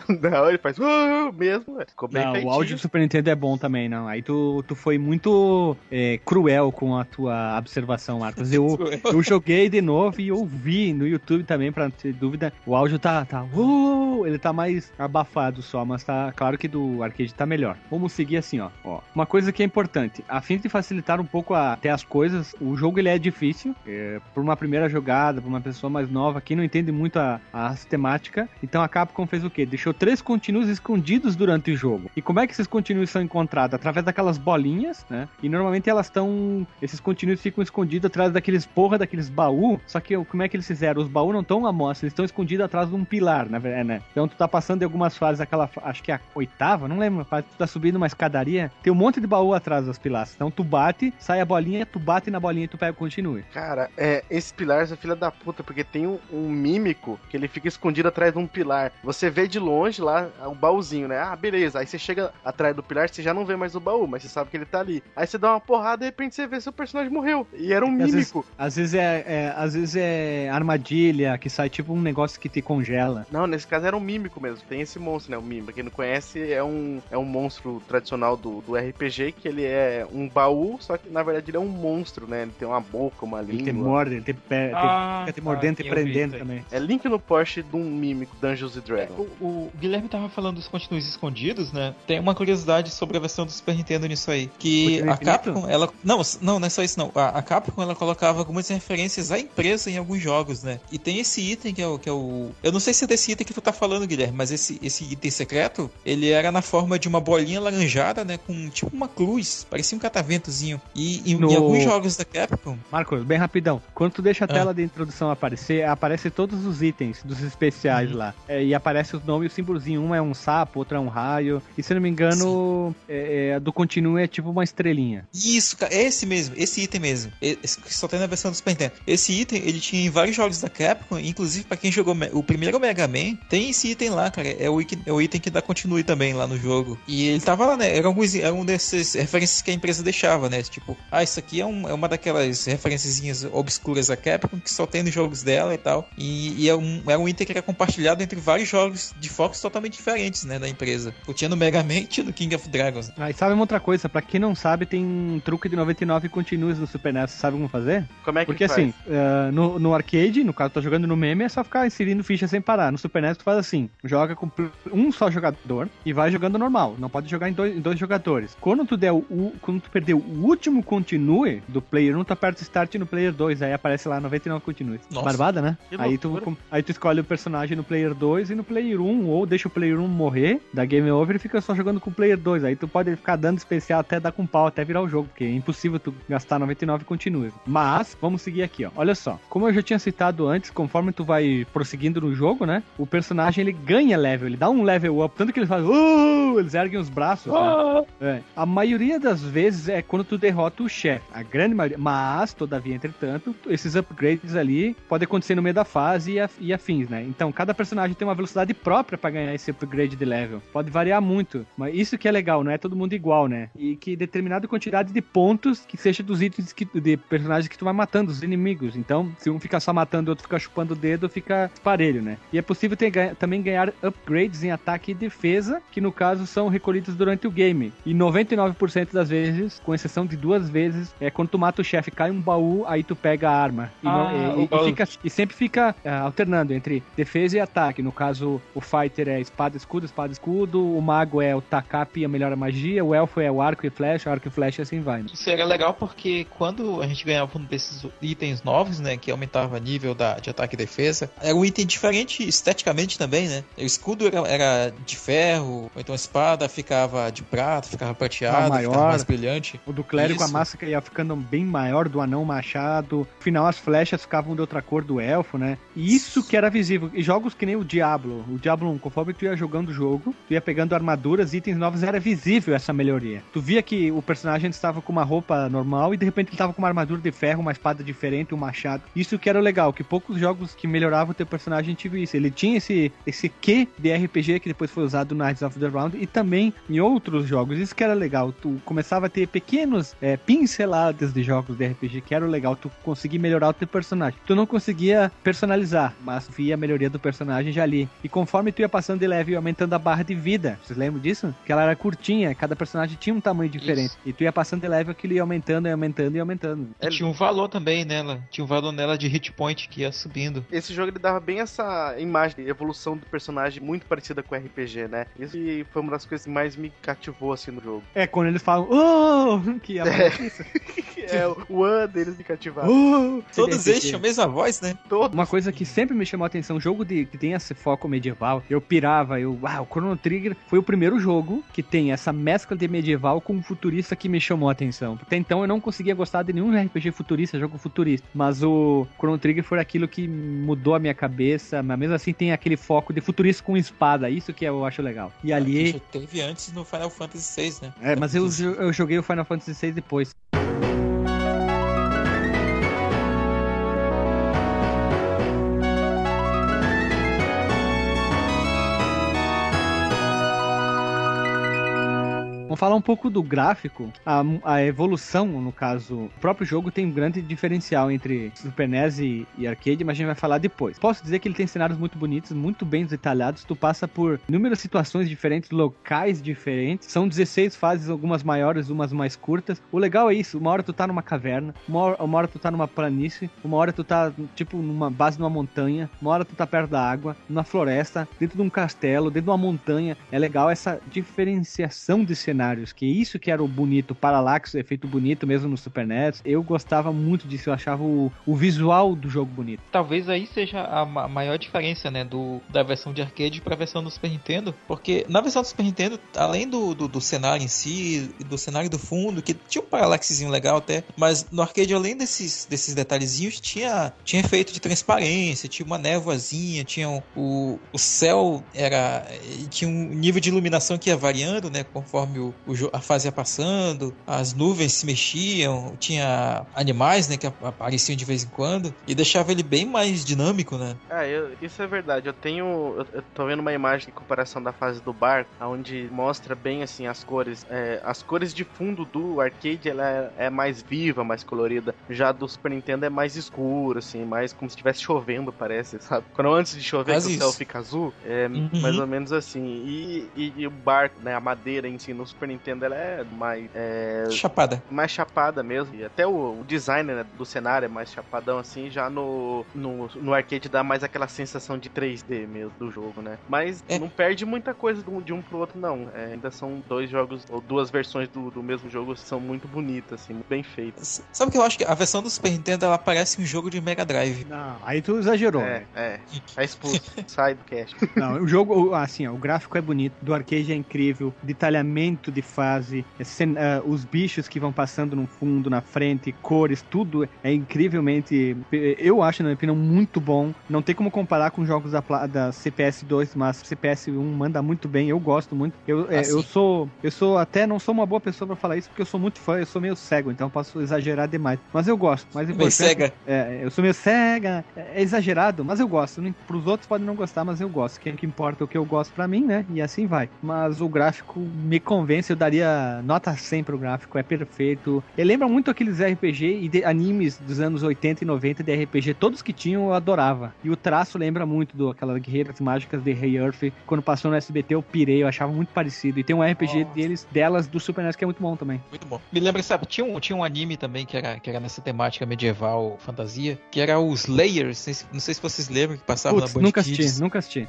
[LAUGHS] Não, ele faz "Uh", mesmo, né? Ficou bem Não, o áudio do Super Nintendo é bom também, não. Aí tu, tu foi muito é, cruel com a tua observação, Marcos. Eu, [LAUGHS] eu joguei de novo e ouvi no YouTube também, pra não ter dúvida. O áudio tá, tá, uh, ele tá mais abafado só, mas tá claro que do arcade tá melhor. Vamos seguir assim, ó. ó. Uma coisa que é importante, a fim de facilitar um pouco até as coisas, o jogo ele é difícil, é, por uma primeira jogada, por uma pessoa mais nova que não entende muito a, a temática. Então a Capcom fez o quê? Deixou três continuos escondidos durante o jogo. E como é que esses continuos são encontrados? Através daquelas bolinhas, né? E normalmente elas estão. Esses continuos ficam escondidos atrás daqueles porra, daqueles baú. Só que como é que eles fizeram? Os baús não estão à mostra, eles estão escondidos atrás de um pilar, na verdade, né? Então tu tá passando em algumas fases, aquela. Acho que é a oitava, não lembro. a fase, Tu tá subindo uma escadaria, tem um monte de baú atrás das pilastras. Então tu bate, sai a bolinha, tu bate na bolinha e tu pega o continue. Cara, é, esse pilar é filha da puta, porque tem um, um mímico que ele fica escondido atrás de um pilar. Você vê de longe lá o baúzinho, né? Ah, beleza. Aí você chega atrás do pilar, você já não vê mais o baú, mas você sabe que ele tá ali. Aí você dá uma porrada e de repente você vê seu personagem morreu. E era um Às vezes- mímico. Às vezes é, é- às vezes é armadilha que sai tipo um negócio que te congela. Não, nesse caso era um mímico mesmo. Tem esse monstro, né? O mímico. Quem não conhece, é um, é um monstro tradicional do, do RPG, que ele é um baú, só que na verdade ele é um monstro, né? Ele tem uma boca, uma Ele te língua. morde, ele te, pe- te- Ah, fica te tá, mordendo e prendendo também. É link no Porsche de um mímico, Dungeons and É, Dragons. o, o Guilherme tava falando dos continuos escondidos, né? Tem uma curiosidade sobre a versão do Super Nintendo nisso aí. Que a infinito? Capcom, ela. Não, não, não é só isso, não. A, a Capcom ela colocava algumas referências à empresa em alguns jogos, né? E tem esse item que é o. Que é o eu não sei se é desse item que tu tá falando, Guilherme, mas esse, esse item secreto, ele era na forma de uma bolinha laranjada, né? Com tipo uma cruz, parecia um cataventozinho. E em, No- em alguns jogos da Capcom. Marcos, bem rapidão. Quando tu deixa a Ah. tela de introdução aparecer, aparece todos os itens dos especiais Uhum. lá. É, e aparece os nomes e o símbolozinho. Um é um sapo, outro é um raio. E se eu não me engano, é, é, a do continue é tipo uma estrelinha. Isso, cara, é esse mesmo, esse item mesmo. Esse que só tem na versão do Super Nintendo. Esse item, ele tinha em vários jogos da Capcom, inclusive pra quem jogou o primeiro Mega Man, tem esse item lá, cara. É o, item- é o item que dá continue também lá no jogo. E ele tava lá, né? Era, alguns, era um desses referências que a empresa deixava, né? Tipo, ah, isso aqui é, um- é uma daquelas referenciazinhas obscuras da Capcom que só tem nos jogos dela e tal. E, e é, um, é um item que era compartilhado entre vários jogos de focos totalmente diferentes, né? Da empresa. Eu tinha no Mega Man e tinha no King of Dragons. Ah, e sabe uma outra coisa? Pra quem não sabe, tem um truque de 99 continues no Super NES. Sabe como fazer? Como é que Porque faz? assim, ah, no, no arcade, no caso, tá jogando no meme, é só ficar inserindo ficha sem parar. No Super NES, tu faz assim: joga com um só jogador e vai jogando normal. Não pode jogar em dois, em dois jogadores. Quando tu der o, quando tu perder o último continue do player 1, tu aperta start no player 2. Aí aparece lá 99 continues. Nossa. Barbada, né? Aí tu, aí tu escolhe o personagem no player 2 e no player 1, ou deixa o player 1 morrer, dá game over e fica só jogando com o player 2. Aí tu pode ficar dando especial até dar com pau, até virar o jogo, porque é impossível tu gastar 99 continues. Mas, vamos seguir aqui, ó. Olha só, como eu já tinha citado antes, conforme tu vai prosseguindo no jogo, né? O personagem ele ganha level, ele dá um level up, tanto que ele faz, uh, eles erguem os braços, né? É. A maioria das vezes é quando tu derrota o chefe. A grande maioria. Mas, todavia, entretanto, esses upgrades ali podem acontecer no meio da fase e, a- e afins, né? Então, cada personagem tem uma velocidade própria pra ganhar esse upgrade de level. Pode variar muito. Mas isso que é legal, não é todo mundo igual, né? E que determinada quantidade de pontos que seja dos itens que, de personagens que tu vai matando, os inimigos. Então, se um fica só matando e o outro fica chupando o dedo, fica parelho, né? E é possível ter, também ganhar upgrades em ataque e defesa, que no caso são recolhidos durante o game. E 99% das vezes, com exceção de duas vezes, é quando tu mata o chefe, cai um baú, aí tu pega a arma. E, Ah, não- e- e, fica- e sempre fica é, alternando entre defesa e ataque. No caso, o fighter é espada, escudo, espada, escudo. O mago é o takap e a melhor magia. O elfo é o arco e flecha, arco e flecha e assim vai. né? Isso era legal porque quando a gente ganhava um desses itens novos, né, que aumentava nível da, de ataque e defesa, era um item diferente esteticamente também, né? O escudo era, era de ferro, ou então a espada ficava de prata, ficava prateada, maior. ficava mais brilhante. O do clérigo, a Isso. máscara ia ficando bem maior, do anão machado. No final, as flechas ficavam de outra cor do elfo, né? E isso que era visível. E jogos que nem o Diablo. O Diablo 1, conforme tu ia jogando o jogo, tu ia pegando armaduras, itens novos, era visível essa melhoria. Tu via que o personagem estava com uma roupa normal e de repente ele estava com uma armadura de ferro, uma espada diferente, um machado. Isso que era legal, que poucos jogos que melhoravam o teu personagem tinham isso. Ele tinha esse, esse quê de RPG que depois foi usado no Knights of the Round e também em outros jogos. Isso que era legal. Tu começava a ter pequenos é, pinceladas de jogos de RPG que era legal. Tu conseguia melhorar o teu personagem. Tu não conseguia personalizar, mas via a melhoria do personagem já ali. E conforme tu ia passando de level e aumentando a barra de vida, vocês lembram disso? Que ela era curtinha, cada personagem tinha um tamanho diferente. E tu ia passando de level aquilo ia aumentando e aumentando e aumentando. E tinha um valor também nela. Tinha um valor nela de hit point que ia subindo. Esse jogo ele dava bem essa imagem de evolução do personagem muito parecida com o RPG, né? Isso que foi uma das coisas que mais me cativou assim no jogo. É, quando eles falam, oh! [LAUGHS] Que é isso. [LAUGHS] é, o an deles me cativar. Oh! Todos eles tinham a mesma voz, né? Todo. Uma coisa que sempre me chamou a atenção, jogo de, que tem esse foco medieval, eu pirava, eu, ah, o Chrono Trigger foi o primeiro jogo que tem essa mescla de medieval com futurista que me chamou a atenção. Até então eu não conseguia gostar de nenhum RPG futurista, jogo futurista, mas o Chrono Trigger foi aquilo que mudou a minha cabeça, mas mesmo assim tem aquele foco de futurista com espada, isso que eu acho legal. E ali, Já teve antes no Final Fantasy VI, né? é, mas eu, eu joguei o Final Fantasy VI depois. Vamos falar um pouco do gráfico. A, a evolução, no caso, o próprio jogo tem um grande diferencial entre Super NES e, e arcade, mas a gente vai falar depois. Posso dizer que ele tem cenários muito bonitos, muito bem detalhados. Tu passa por inúmeras situações diferentes, locais diferentes. São 16 fases, algumas maiores, umas mais curtas. O legal é isso: uma hora tu tá numa caverna, uma hora, uma hora tu tá numa planície, uma hora tu tá, tipo, numa base numa montanha, uma hora tu tá perto da água, numa floresta, dentro de um castelo, dentro de uma montanha. É legal essa diferenciação de cenários, que isso que era o bonito, Parallax, efeito bonito mesmo no Super NES. Eu gostava muito disso, eu achava o, o visual do jogo bonito. Talvez aí seja a ma- maior diferença, né, do, da versão de arcade pra versão do Super Nintendo, porque na versão do Super Nintendo, além do, do, do cenário em si, do cenário do fundo, que tinha um parallaxzinho legal até, mas no arcade, além desses, desses detalhezinhos, tinha, tinha efeito de transparência, tinha uma névoazinha, tinha um- o, o céu era tinha um nível de iluminação que ia variando, né, conforme o, o a fase ia passando, as nuvens se mexiam, tinha animais, né, que ap- apareciam de vez em quando, e deixava ele bem mais dinâmico, né? Ah, eu- isso é verdade. Eu tenho. Eu, eu tô vendo uma imagem de comparação da fase do barco, onde mostra bem assim as cores. É, as cores de fundo do arcade ela é, é mais viva, mais colorida. Já do Super Nintendo é mais escuro, assim, mais como se estivesse chovendo, parece, sabe? Quando antes de chover o céu fica azul, é Uhum. mais ou menos assim. E, e- e o barco, né? A madeira em si no Super Nintendo ela é mais. é, Chapada. mais chapada mesmo. E até o, o design né, do cenário é mais chapadão assim. Já no, no, no arcade dá mais aquela sensação de 3D mesmo do jogo, né? Mas É. não perde muita coisa de um pro outro, não. É, ainda são dois jogos, ou duas versões do, do mesmo jogo que são muito bonitas, assim, bem feitas. Sabe o que eu acho que a versão do Super Nintendo ela parece um jogo de Mega Drive. Não, aí tu exagerou. É, né? é. Tá expulso. [LAUGHS] Sai do cast. Não, o jogo, assim, ó, o gráfico é bonito, do arcade é incrível, detalhamento de fase, é ah, os bichos que vão passando no fundo, na frente, cores, tudo é incrivelmente, eu acho, na minha opinião, muito bom. Não tem como comparar com jogos da, da CPS 2, mas CPS 1 manda muito bem, eu gosto muito. Eu, é, Ah, sim. eu sou, eu sou até não sou uma boa pessoa pra falar isso, porque eu sou muito fã, eu sou meio cego, então posso exagerar demais. Mas eu gosto. Mas Meio cega. é, eu sou meio cega, é exagerado, mas eu gosto. Pros outros podem não gostar, mas eu gosto. Quem que importa é o que eu gosto pra mim, né? E assim vai. Mas o gráfico me convence eu daria nota 100 pro gráfico, é perfeito. Ele lembra muito aqueles RPG e de- animes dos anos 80 e 90 de RPG, todos que tinham eu adorava. E o traço lembra muito do aquelas guerreiras mágicas de Rei Earth. Quando passou no SBT eu pirei, eu achava muito parecido. E tem um RPG Nossa. deles, delas do Super NES que é muito bom também. Muito bom. Me lembra, sabe, tinha um, tinha um anime também que era, que era nessa temática medieval, fantasia, que era os Layers. Não sei se, vocês lembram que passava Putz, na Band nunca assisti, nunca assisti.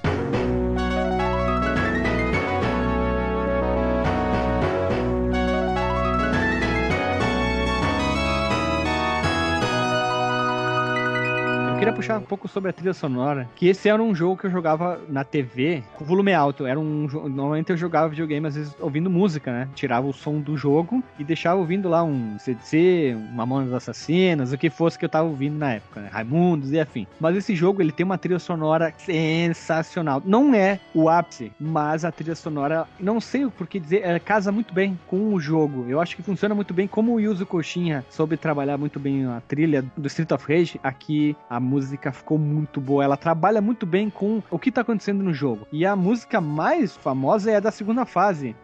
Queria puxar um pouco sobre a trilha sonora, que esse era um jogo que eu jogava na TV com volume alto. Era um normalmente eu jogava videogame às vezes ouvindo música, né? Tirava o som do jogo e deixava ouvindo lá um CDC, um Mamonas Assassinas, o que fosse que eu tava ouvindo na época, né? Raimundos e afim. Mas esse jogo ele tem uma trilha sonora sensacional. Não é o ápice, mas a trilha sonora, não sei o porquê dizer, ela casa muito bem com o jogo. Eu acho que funciona muito bem como o Yuzo Koshinha soube trabalhar muito bem a trilha do Street of Rage. Aqui a música ficou muito boa. Ela trabalha muito bem com o que tá acontecendo no jogo. E a música mais famosa é a da segunda fase.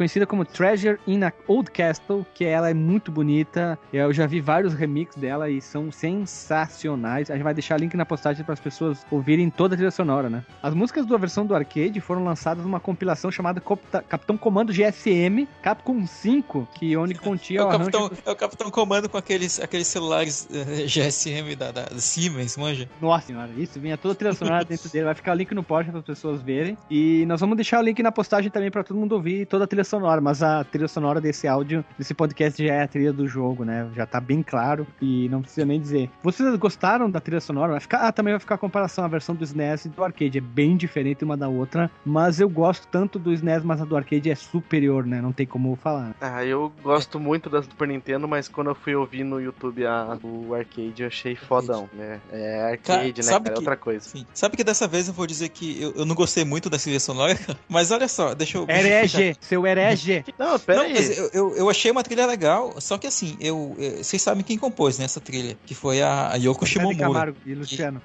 Conhecida como Treasure in a Old Castle, que ela é muito bonita. Eu já vi vários remixes dela e são sensacionais. A gente vai deixar link na postagem para as pessoas ouvirem toda a trilha sonora, né? As músicas da versão do arcade foram lançadas numa compilação chamada Capitão Comando GSM Capcom 5, que onde continha É o o. Capitão, é o Capitão Comando com aqueles, aqueles celulares eh, GSM da, da, da Siemens, manja? Nossa senhora, isso vinha toda a trilha sonora dentro dele. Vai ficar o link no post para as pessoas verem. E nós vamos deixar o link na postagem também para todo mundo ouvir toda a trilha sonora. Mas a trilha sonora desse áudio, desse podcast, já é a trilha do jogo, né? Já tá bem claro e não precisa nem dizer. Vocês gostaram da trilha sonora? Vai ficar, ah, também vai ficar a comparação a versão do SNES e do arcade. É bem diferente uma da outra. Mas eu gosto tanto do SNES, mas a do arcade é superior, né? Não tem como falar. Ah, eu gosto muito da Super Nintendo, mas quando eu fui ouvir no YouTube a, o arcade, eu achei fodão, né? É arcade, Cara, né, sabe cara? É que- outra coisa. Sim. Sabe que dessa vez eu vou dizer que eu, eu não gostei muito da trilha sonora, [LAUGHS] mas olha só, deixa eu. Herege, [LAUGHS] seu herege. [LAUGHS] Não, pera Não, aí. mas eu, eu, eu achei uma trilha legal, só que assim, eu, eh, vocês sabem quem compôs né, essa trilha, que foi a, a Yoko Shimomura. Camargo e Que- Luciano.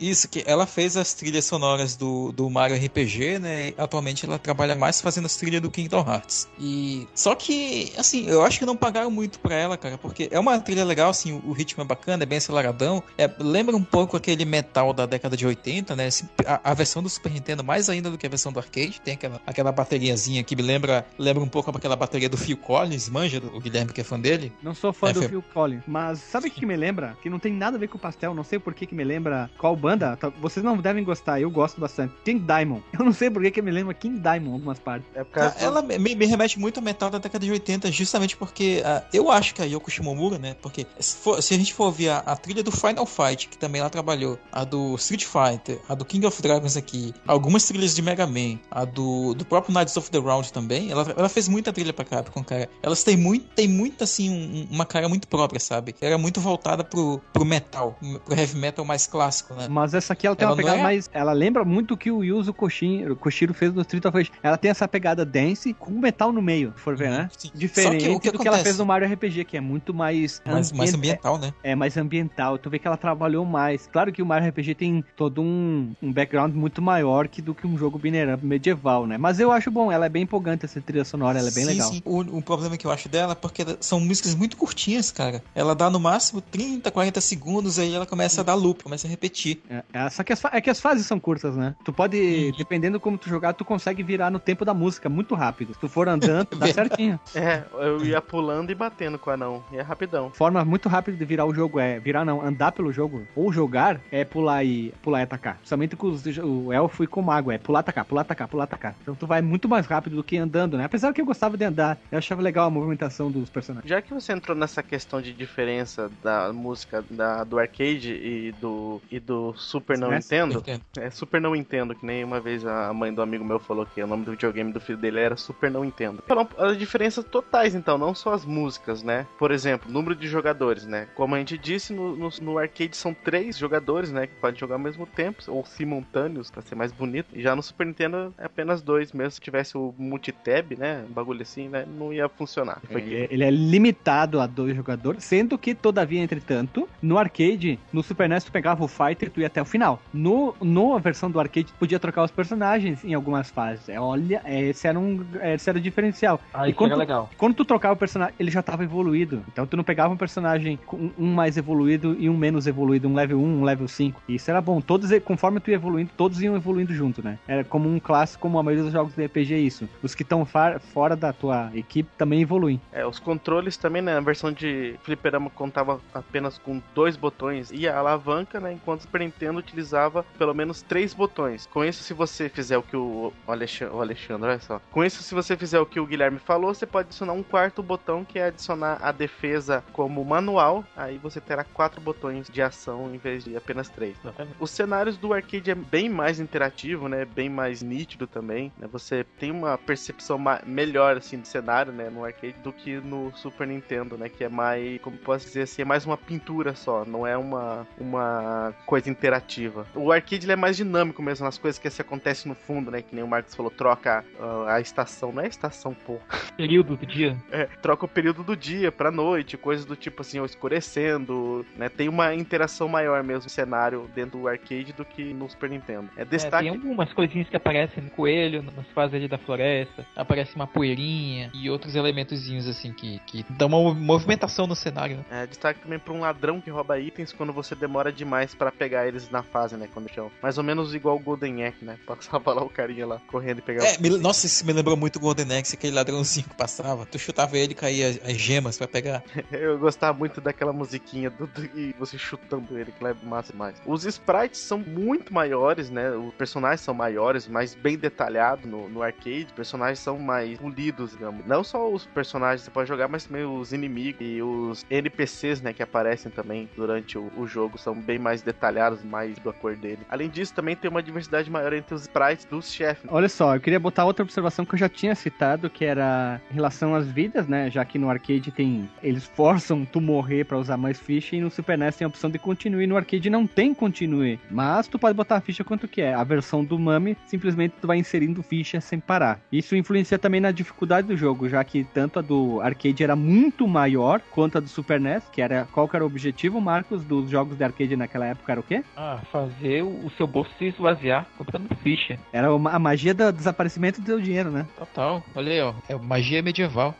Isso, que ela fez as trilhas sonoras do, do Mario RPG, né? E atualmente ela trabalha mais fazendo as trilhas do Kingdom Hearts. E só que, assim, eu acho que não pagaram muito pra ela, cara, porque é uma trilha legal, assim, o, ritmo é bacana, é bem aceleradão. É, lembra um pouco aquele metal da década de 80, né? Esse- a, a versão do Super Nintendo mais ainda do que a versão do arcade, tem aquela, aquela bateriazinha que me lembra, lembra um pouco aquela bateria do Phil Collins, manja, o Guilherme que é fã dele. Não sou fã É, do foi- Phil Collins, mas sabe o que me lembra? Que não tem nada a ver com o pastel, não sei por que que me lembra qual banda. tá- Vocês não devem gostar, eu gosto bastante. King Diamond. [LAUGHS] Eu não sei por que que me lembra King Diamond em algumas partes. É por causa Ah, Ela me, me remete muito ao metal da década de 80, justamente porque ah, eu acho que a Yoko Shimomura, né? Porque se, for- se a gente for ouvir a, a trilha do Final Fight, que também ela trabalhou, a do Street Fighter, a do King of Dragons aqui, algumas trilhas de Mega Man, a do, do próprio Knights of the Round também, ela, ela fez muita trilha pra Capcom, cara. Elas têm muito, tem muito assim, um- uma cara muito própria, sabe? Era muito voltada pro, pro metal, pro heavy metal mais clássico, né? Mas essa aqui ela tem Ela uma pegada é- mais. Ela lembra muito o que o Yuzo Koshin- Koshiro fez no Street of Rage. Ela tem essa pegada dance com metal no meio, se for ver, né? Sim. Diferente que o que do que ela acontece? fez no Mario RPG, que é muito mais. Mais, mais ambien- ambiental, né? É mais ambiental. Tu vê que ela trabalhou mais. Claro que o Mario RPG tem todo um, um background muito maior que do que um jogo binary medieval, né? Mas eu acho bom, ela é bem empolgante essa de trilha sonora, ela é bem sim, legal. Sim. O, o problema que eu acho dela é porque são músicas muito curtinhas, cara. Ela dá no máximo 30, 40 segundos, aí ela começa a dar loop, começa a repetir. É, é, só que as, é que as fases são curtas, né? Tu pode, dependendo como tu jogar, tu consegue virar no tempo da música muito rápido. Se tu for andando, [LAUGHS] dá certinho. É, eu ia pulando e batendo com o anão. E é rapidão. Forma muito rápida de virar o jogo é virar não, andar pelo jogo ou jogar é pular e pular e atacar. Principalmente com os, o elfo e com o mago é pular, atacar, pular, atacar, pular, atacar. Então tu vai muito mais rápido do que andando, né? Apesar que eu gostava de andar, eu achava legal a movimentação dos personagens. Já que você entrou nessa questão de diferença da música da, do arcade e do e do Super não Nintendo, é Super não Nintendo, que nem uma vez a mãe do amigo meu falou que o nome do videogame do filho dele era Super não Nintendo. Então, as diferenças totais então, não só as músicas, né? Por exemplo, número de jogadores, né? Como a gente disse, no, no, no arcade são três jogadores, né? Que podem jogar ao mesmo tempo, ou simultâneos, pra ser mais bonito. E já no Super Nintendo é apenas dois, mesmo se tivesse o multitab, né? Um bagulho assim, né? Não ia funcionar. Ele, ele é limitado a dois jogadores, sendo que, todavia, entretanto, no arcade, no Super NES, tu pegava o Fighter e tu ia até o final. No, no versão do arcade, tu podia trocar os personagens em algumas fases. É, olha, esse era um esse era o diferencial. Ah, e quando, era legal. quando tu trocava o personagem, ele já tava evoluído. Então tu não pegava um personagem com um mais evoluído e um menos evoluído, um level 1, um level 5. E isso era bom. Todos, conforme tu ia evoluindo, todos iam evoluindo junto, né? Era como um clássico, como a maioria dos jogos de RPG é isso. Os que estão fora da tua equipe também evoluem. É, os controles também, né? A versão de fliperama contava apenas com dois botões e a alavanca, né? Enquanto o Super Nintendo utilizava pelo menos três botões. Com isso, se você fizer o que o Alexandre, o Alexandre, olha só. Com isso, se você fizer o que o Guilherme falou, você pode adicionar um quarto botão que é adicionar a defesa como manual. Aí você terá quatro botões de ação em vez de apenas três. Os cenários do arcade é bem mais interativo, né? Bem mais nítido também. Né? Você tem uma percepção melhor assim do cenário, né? No arcade do que no Super Nintendo, né? Que é mais, como posso dizer assim, é mais uma pintura só. Não é uma, uma coisa interativa. O arcade é mais dinâmico mesmo, nas coisas que se acontecem no fundo, né? Que nem o Marcos falou, troca uh, a estação, não é estação, pô. Período do dia. [LAUGHS] É, troca o período do dia pra noite, coisas do tipo assim, escurecendo, né? Tem uma interação maior mesmo no cenário dentro do arcade do que no Super Nintendo. É destaque. É, tem algumas coisinhas que aparecem no coelho, nas fases ali da floresta, aparece uma poeirinha e outros elementozinhos assim que, que dão uma movimentação no cenário. Né? É, destaque também pra um ladrão que rouba itens quando você demora demais para pegar eles na fase, né? Quando chão. Mais ou menos igual o Golden Egg, né? Passava lá o carinha lá correndo e pegava. É, me, nossa, isso me lembrou muito o Golden Axe, aquele ladrãozinho que passava. Tu chutava ele e caía as, as gemas pra pegar. [LAUGHS] Eu gostava muito daquela musiquinha do, do, e você chutando ele, que leva massa demais. Os sprites são muito maiores, né? Os personagens são maiores, mais bem detalhados no, no arcade. Os personagens são mais polidos, digamos. Não só os personagens que você pode jogar, mas também os inimigos e os NPCs, né? Que aparecem também durante o, o jogo. São bem mais detalhados, mais da cor dele. Além disso, também tem uma diversidade maior entre os sprites dos chefes. Olha só, eu queria botar outra observação que eu já tinha citado, que era em relação às vidas, né? Já que no arcade tem. Eles forçam tu morrer para usar mais ficha e no Super NES tem a opção de continue. No arcade não tem continue. Mas tu pode botar a ficha quanto quer. A versão do Mami, simplesmente tu vai inserindo ficha sem parar. Isso influencia também na dificuldade do jogo, já que tanto a do arcade era muito maior quanto a do Super NES, que era. Qual que era o objetivo, Marcos, dos jogos de arcade naquela época? Era o quê? Ah, fazer o seu bolso se esvaziar comprando ficha. Era uma, a magia do desaparecimento do teu dinheiro, né? Total. Olha aí, ó. É magia medieval.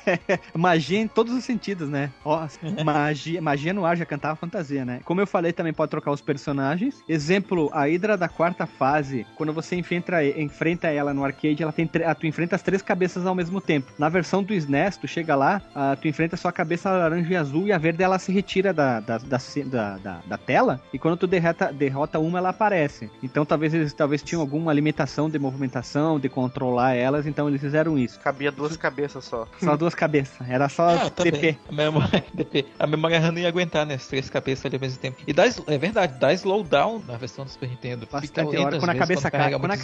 [LAUGHS] magia em todos os sentidos, né? Ó, [LAUGHS] magia, magia no ar já cantava fantasia, né? Como eu falei, também pode trocar os personagens. Exemplo, a Hydra da quarta fase, quando você enfrenta, enfrenta ela no arcade, ela tem tu enfrenta as três cabeças ao mesmo tempo. Na versão do SNES, tu chega lá, uh, tu enfrenta só a cabeça laranja e azul e a verde ela se retira da, da, da, da, da, da tela e quando tu derrota, derrota uma, ela aparece. Então talvez eles talvez tinham alguma limitação de movimentação, de controlar elas, então eles fizeram isso. Cabia duas cabeças só. Só duas cabeças. Era só Ah. DP. A memória, DP. [LAUGHS] a memória RAM não ia aguentar, né? As três cabeças ali ao mesmo tempo. E dá, é verdade, dá slowdown na versão do Super Nintendo. Bastante hora. Quando a cabeça cai, quando a.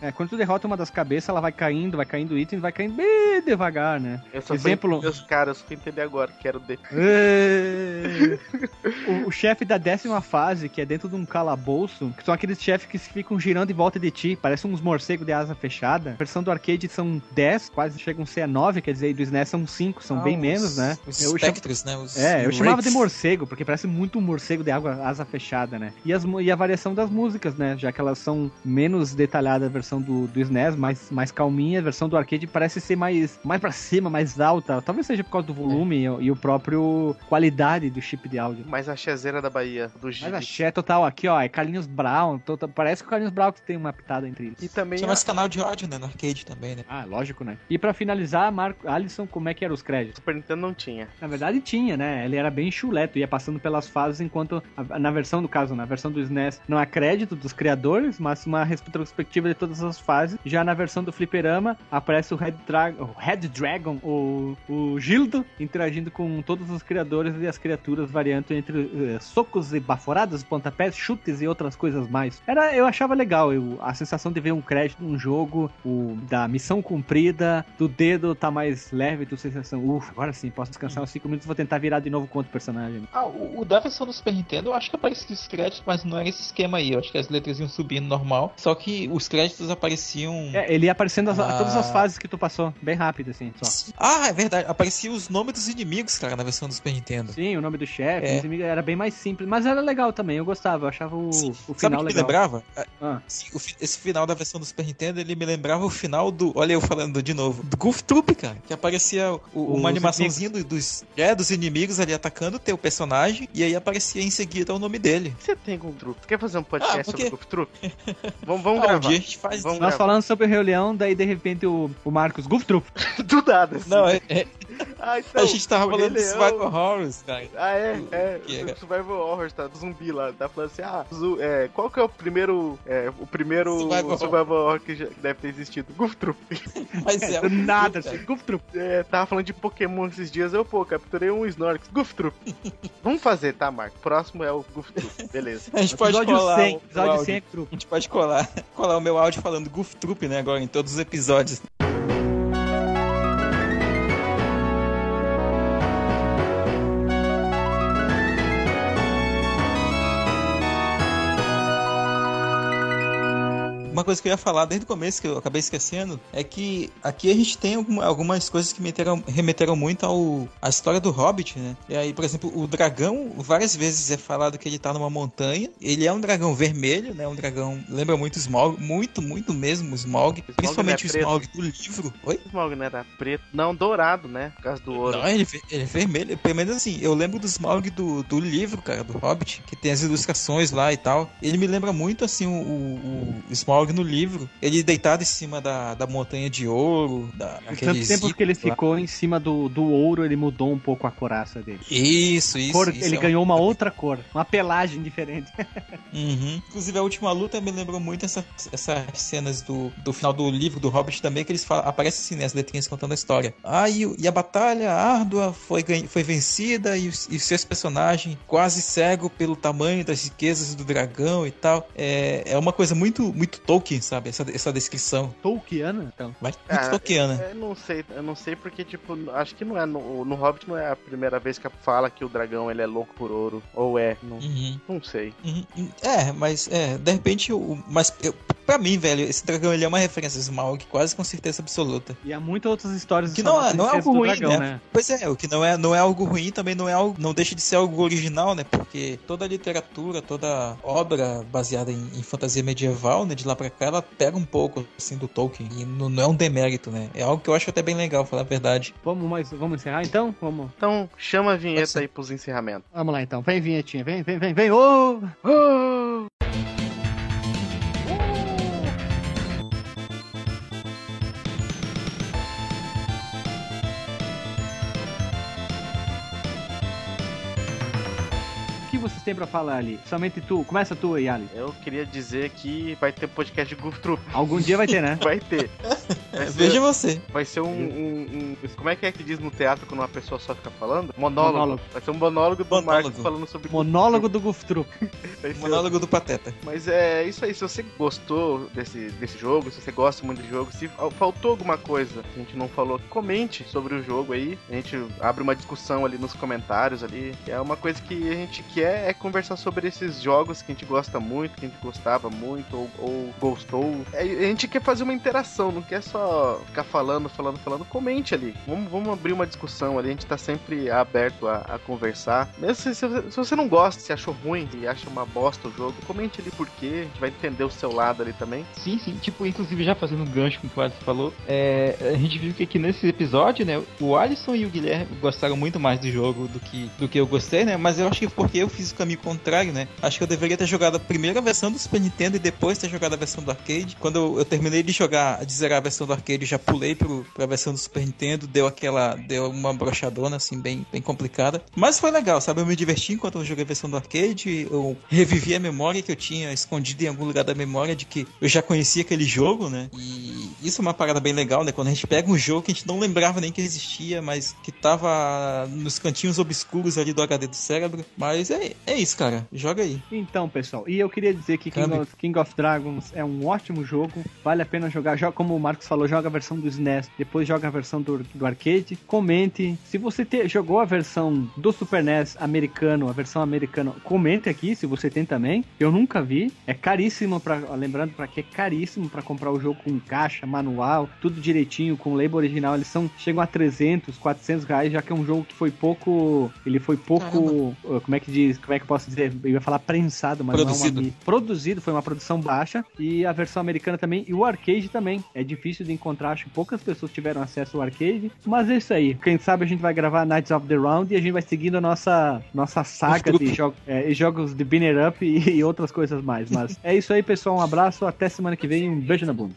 É, quando tu derrota uma das cabeças, ela vai caindo, vai caindo itens, vai caindo bem devagar, né? Eu só Exemplo- Meus caras, eu entender agora que era o D. É. [LAUGHS] o, o chefe da décima fase, que é dentro de um calabouço, que são aqueles chefes que ficam girando em volta de ti, parecem uns morcegos de asa fechada. A versão do arcade são 10, quase chegam a ser 9, quer dizer, e do SNES são 5, são bem Ah, os- menos, né? Os Eu espectros, né? Os, É, eu chamava de morcego, porque parece muito um morcego de água asa fechada, né? E, as, e a variação das músicas, né? Já que elas são menos detalhadas a versão do, do SNES, mais, mais calminha, versão do arcade parece ser mais, mais pra cima, mais alta. Talvez seja por causa do volume e, e o próprio qualidade do chip de áudio. Mas a chezeira da Bahia, do Mas Gibi. achei total aqui, ó, é Carlinhos Brown. parece que o Carlinhos Brown que tem uma pitada entre eles. E também Tinha a- mais canal de áudio, né? No arcade também, né? Ah, lógico, né? E pra finalizar, Marco Alisson, como é que eram os créditos? Super Nintendo não tinha. Na verdade tinha, né? Ele era bem chuleto, ia passando pelas fases, enquanto a- na versão, no caso, na versão do SNES, não há crédito dos criadores, mas uma retrospectiva de todas as fases. Já na versão do Fliperama, aparece o Red, Dra o Red Dragon, o, o Gildo, interagindo com todos os criadores e as criaturas, variando entre eh, socos e baforadas, pontapés, chutes e outras coisas mais. Era, eu achava legal eu, a sensação de ver um crédito num jogo, o, da missão cumprida, do dedo tá mais leve, tu sensação, ufa, agora sim, posso descansar uns 5 minutos, vou tentar virar de novo com outro personagem. Ah, o, o da versão do Super Nintendo eu acho que aparecia os créditos, mas não era esse esquema aí. Eu acho que as letras iam subindo normal. Só que os créditos apareciam. É, ele ia aparecendo as- Ah. Todas as fases que tu passou, bem rápido, assim, só. Ah, é verdade. Apareciam os nomes dos inimigos, cara, na versão do Super Nintendo. Sim, o nome do chefe, É. os inimigos, era bem mais simples, mas era legal também, eu gostava, eu achava o, o Sabe final o que me legal. lembrava? Ah. Sim, o esse final da versão do Super Nintendo, ele me lembrava o final do. Olha eu falando de novo. Do Goof Troop, cara. Que aparecia o- Os uma animaçãozinha do- dos, é, dos inimigos ali atacando o teu personagem. E aí aparecia em seguida o nome dele. Você tem Goof Troop? Quer fazer um podcast Ah, porque- sobre Goof Troop? [LAUGHS] vamos vamos Ah, um gravar. dia a gente faz. Vamos Nós gravar. falando sobre o Rei Leão, daí de repente o, o Marcos Goof Troop. [LAUGHS] Do nada, assim. Não, é, é- Ah, então, a gente tava o falando de Leão- Survival Horrors, cara. Ah, é, é. É? O Survival Horror, tá? Do zumbi lá. Tá falando assim, ah, zu- é, qual que é o primeiro. É, o primeiro Survival Survival, Horror que, já, que deve ter existido? Goof Troop. [LAUGHS] Mas é. [LAUGHS] Do nada, assim, Goof Troop. É, tava falando de Pokémon esses dias, eu, pô, capturei um Snorlax. Goof Troop. [LAUGHS] Vamos fazer, tá, Marco? Próximo é o Goof Troop. Beleza. A gente pode Episódio colar 100, o- o episódio áudio. 100 é Troop. A gente pode colar, colar o meu áudio falando Goof Troop, né, agora em todos os episódios. Uma coisa que eu ia falar desde o começo, que eu acabei esquecendo, é que aqui a gente tem alguma- algumas coisas que meteram- remeteram muito ao, à história do Hobbit, né? E aí, por exemplo, o dragão, várias vezes é falado que ele tá numa montanha. Ele é um dragão vermelho, né? Um dragão, lembra muito o Smaug, muito, muito mesmo o Smaug. principalmente o é Smaug do livro. Oi? O Smaug não era preto. Não, dourado, né? Por causa do ouro. Não, ele, ele é vermelho. Pelo menos assim, eu lembro do Smaug do, do livro, cara, do Hobbit, que tem as ilustrações lá e tal. Ele me lembra muito, assim, o, o, o Smaug no livro. Ele deitado em cima da, da montanha de ouro, da, Tanto tempo que ele lá. ficou em cima do, do ouro, ele mudou um pouco a coraça dele. Isso, isso. Cor- isso ele é ganhou uma outra cor, uma pelagem diferente. [LAUGHS] Uhum. Inclusive, a última luta me lembrou muito essa- essas cenas do, do final do livro do Hobbit também, que eles falam, aparecem assim, né, as letrinhas contando a história. Ah, e, e a batalha árdua foi, foi vencida e os, e seus personagens quase cego pelo tamanho das riquezas do dragão e tal. É, é uma coisa muito, muito Tolkien, sabe? Essa, essa descrição. Tolkiana, então. Mas Ah, Tolkiana. Eu não sei, eu não sei porque, tipo, acho que não é. No, no Hobbit não é a primeira vez que fala que o dragão ele é louco por ouro. Ou é, não, Uhum. não sei. Uhum. É, mas é, de repente, o, mas eu, pra mim, velho, esse dragão ele é uma referência a Smaug, quase com certeza absoluta. E há muitas outras histórias Que não é- não é algo ruim, dragão, né? Pois é, o que não é, não é algo ruim, também não é algo, não deixa de ser algo original, né? Porque toda a literatura, toda obra baseada em, em fantasia medieval, né, de lá pra ela pega um pouco assim do Tolkien e não, não é um demérito, né? É algo que eu acho até bem legal, falar a verdade. Vamos, mais, vamos encerrar então? Vamos, Então, chama a vinheta aí pros encerramentos. vamos lá então. Vem, vinhetinha. Vem, vem, vem, vem. Ô! O que têm pra falar ali? Somente tu. Começa tu aí, Ali. Eu queria dizer que vai ter podcast de Goof Troop. Algum dia vai ter, né? [LAUGHS] Vai ter. Vai ser, Veja você. vai ser um, um- um- Como é que é que diz no teatro quando uma pessoa só fica falando? Monólogo. Monólogo. Vai ser um monólogo do Monólogo. Marcos falando sobre Monólogo do Goof Troop. [LAUGHS] Monólogo do Pateta. Mas é isso aí, se você gostou desse, desse jogo, se você gosta muito do jogo, se faltou alguma coisa que a gente não falou, comente sobre o jogo aí. A gente abre uma discussão ali nos comentários ali. É uma coisa que a gente quer quer conversar sobre esses jogos que a gente gosta muito, que a gente gostava muito, ou, ou gostou. É, a gente quer fazer uma interação, não quer só ficar falando, falando, falando. Comente ali. Vamos, vamos abrir uma discussão ali. A gente tá sempre aberto a, a conversar. Mesmo se, se, se, você não gosta, se achou ruim e acha uma bosta o jogo, comente ali por quê. A gente vai entender o seu lado ali também. Sim, sim. Tipo, inclusive já fazendo um gancho com o que o Alisson falou, é, a gente viu que aqui nesse episódio, né, o Alisson e o Guilherme gostaram muito mais do jogo do que, do que eu gostei, né? Mas eu acho que porque eu fiz o caminho contrário, né? Acho que eu deveria ter jogado a primeira versão do Super Nintendo e depois ter jogado a versão do arcade. Quando eu, eu terminei de jogar, de zerar a versão do arcade, já pulei pro, pra versão do Super Nintendo, deu aquela, deu uma brochadona, assim, bem, bem complicada. Mas foi legal, sabe? Eu me diverti enquanto eu joguei a versão do arcade, eu revivi a memória que eu tinha escondida em algum lugar da memória de que eu já conhecia aquele jogo, né? E isso é uma parada bem legal, né? Quando a gente pega um jogo que a gente não lembrava nem que existia, mas que tava nos cantinhos obscuros ali do HD do cérebro. Mas é, é isso, cara. Joga aí. Então, pessoal, e eu queria dizer que King of, King of, Dragons é um ótimo jogo, vale a pena jogar. Joga, como o Marcos falou, joga a versão do SNES, depois joga a versão do, do arcade. Comente. Se você te, jogou a versão do Super NES americano, a versão americana, comente aqui se você tem também. Eu nunca vi. É caríssimo, pra, lembrando para que é caríssimo para comprar o jogo com caixa, manual, tudo direitinho, com label original. Eles são chegam a 300, 400 reais, já que é um jogo que foi pouco. Ele foi pouco. Caramba. Como é que diz? Como é que eu posso dizer? Eu ia falar prensado, mas produzido. não é uma. Produzido, foi uma produção baixa. E a versão americana também. E o arcade também. É difícil de encontrar, acho que poucas pessoas tiveram acesso ao arcade. Mas é isso aí. Quem sabe a gente vai gravar Knights of the Round e a gente vai seguindo a nossa, nossa saga de jogo, é, jogos de Binner Up e, e outras coisas mais. Mas é isso aí, pessoal. Um abraço. Até semana que vem. Um beijo na bunda.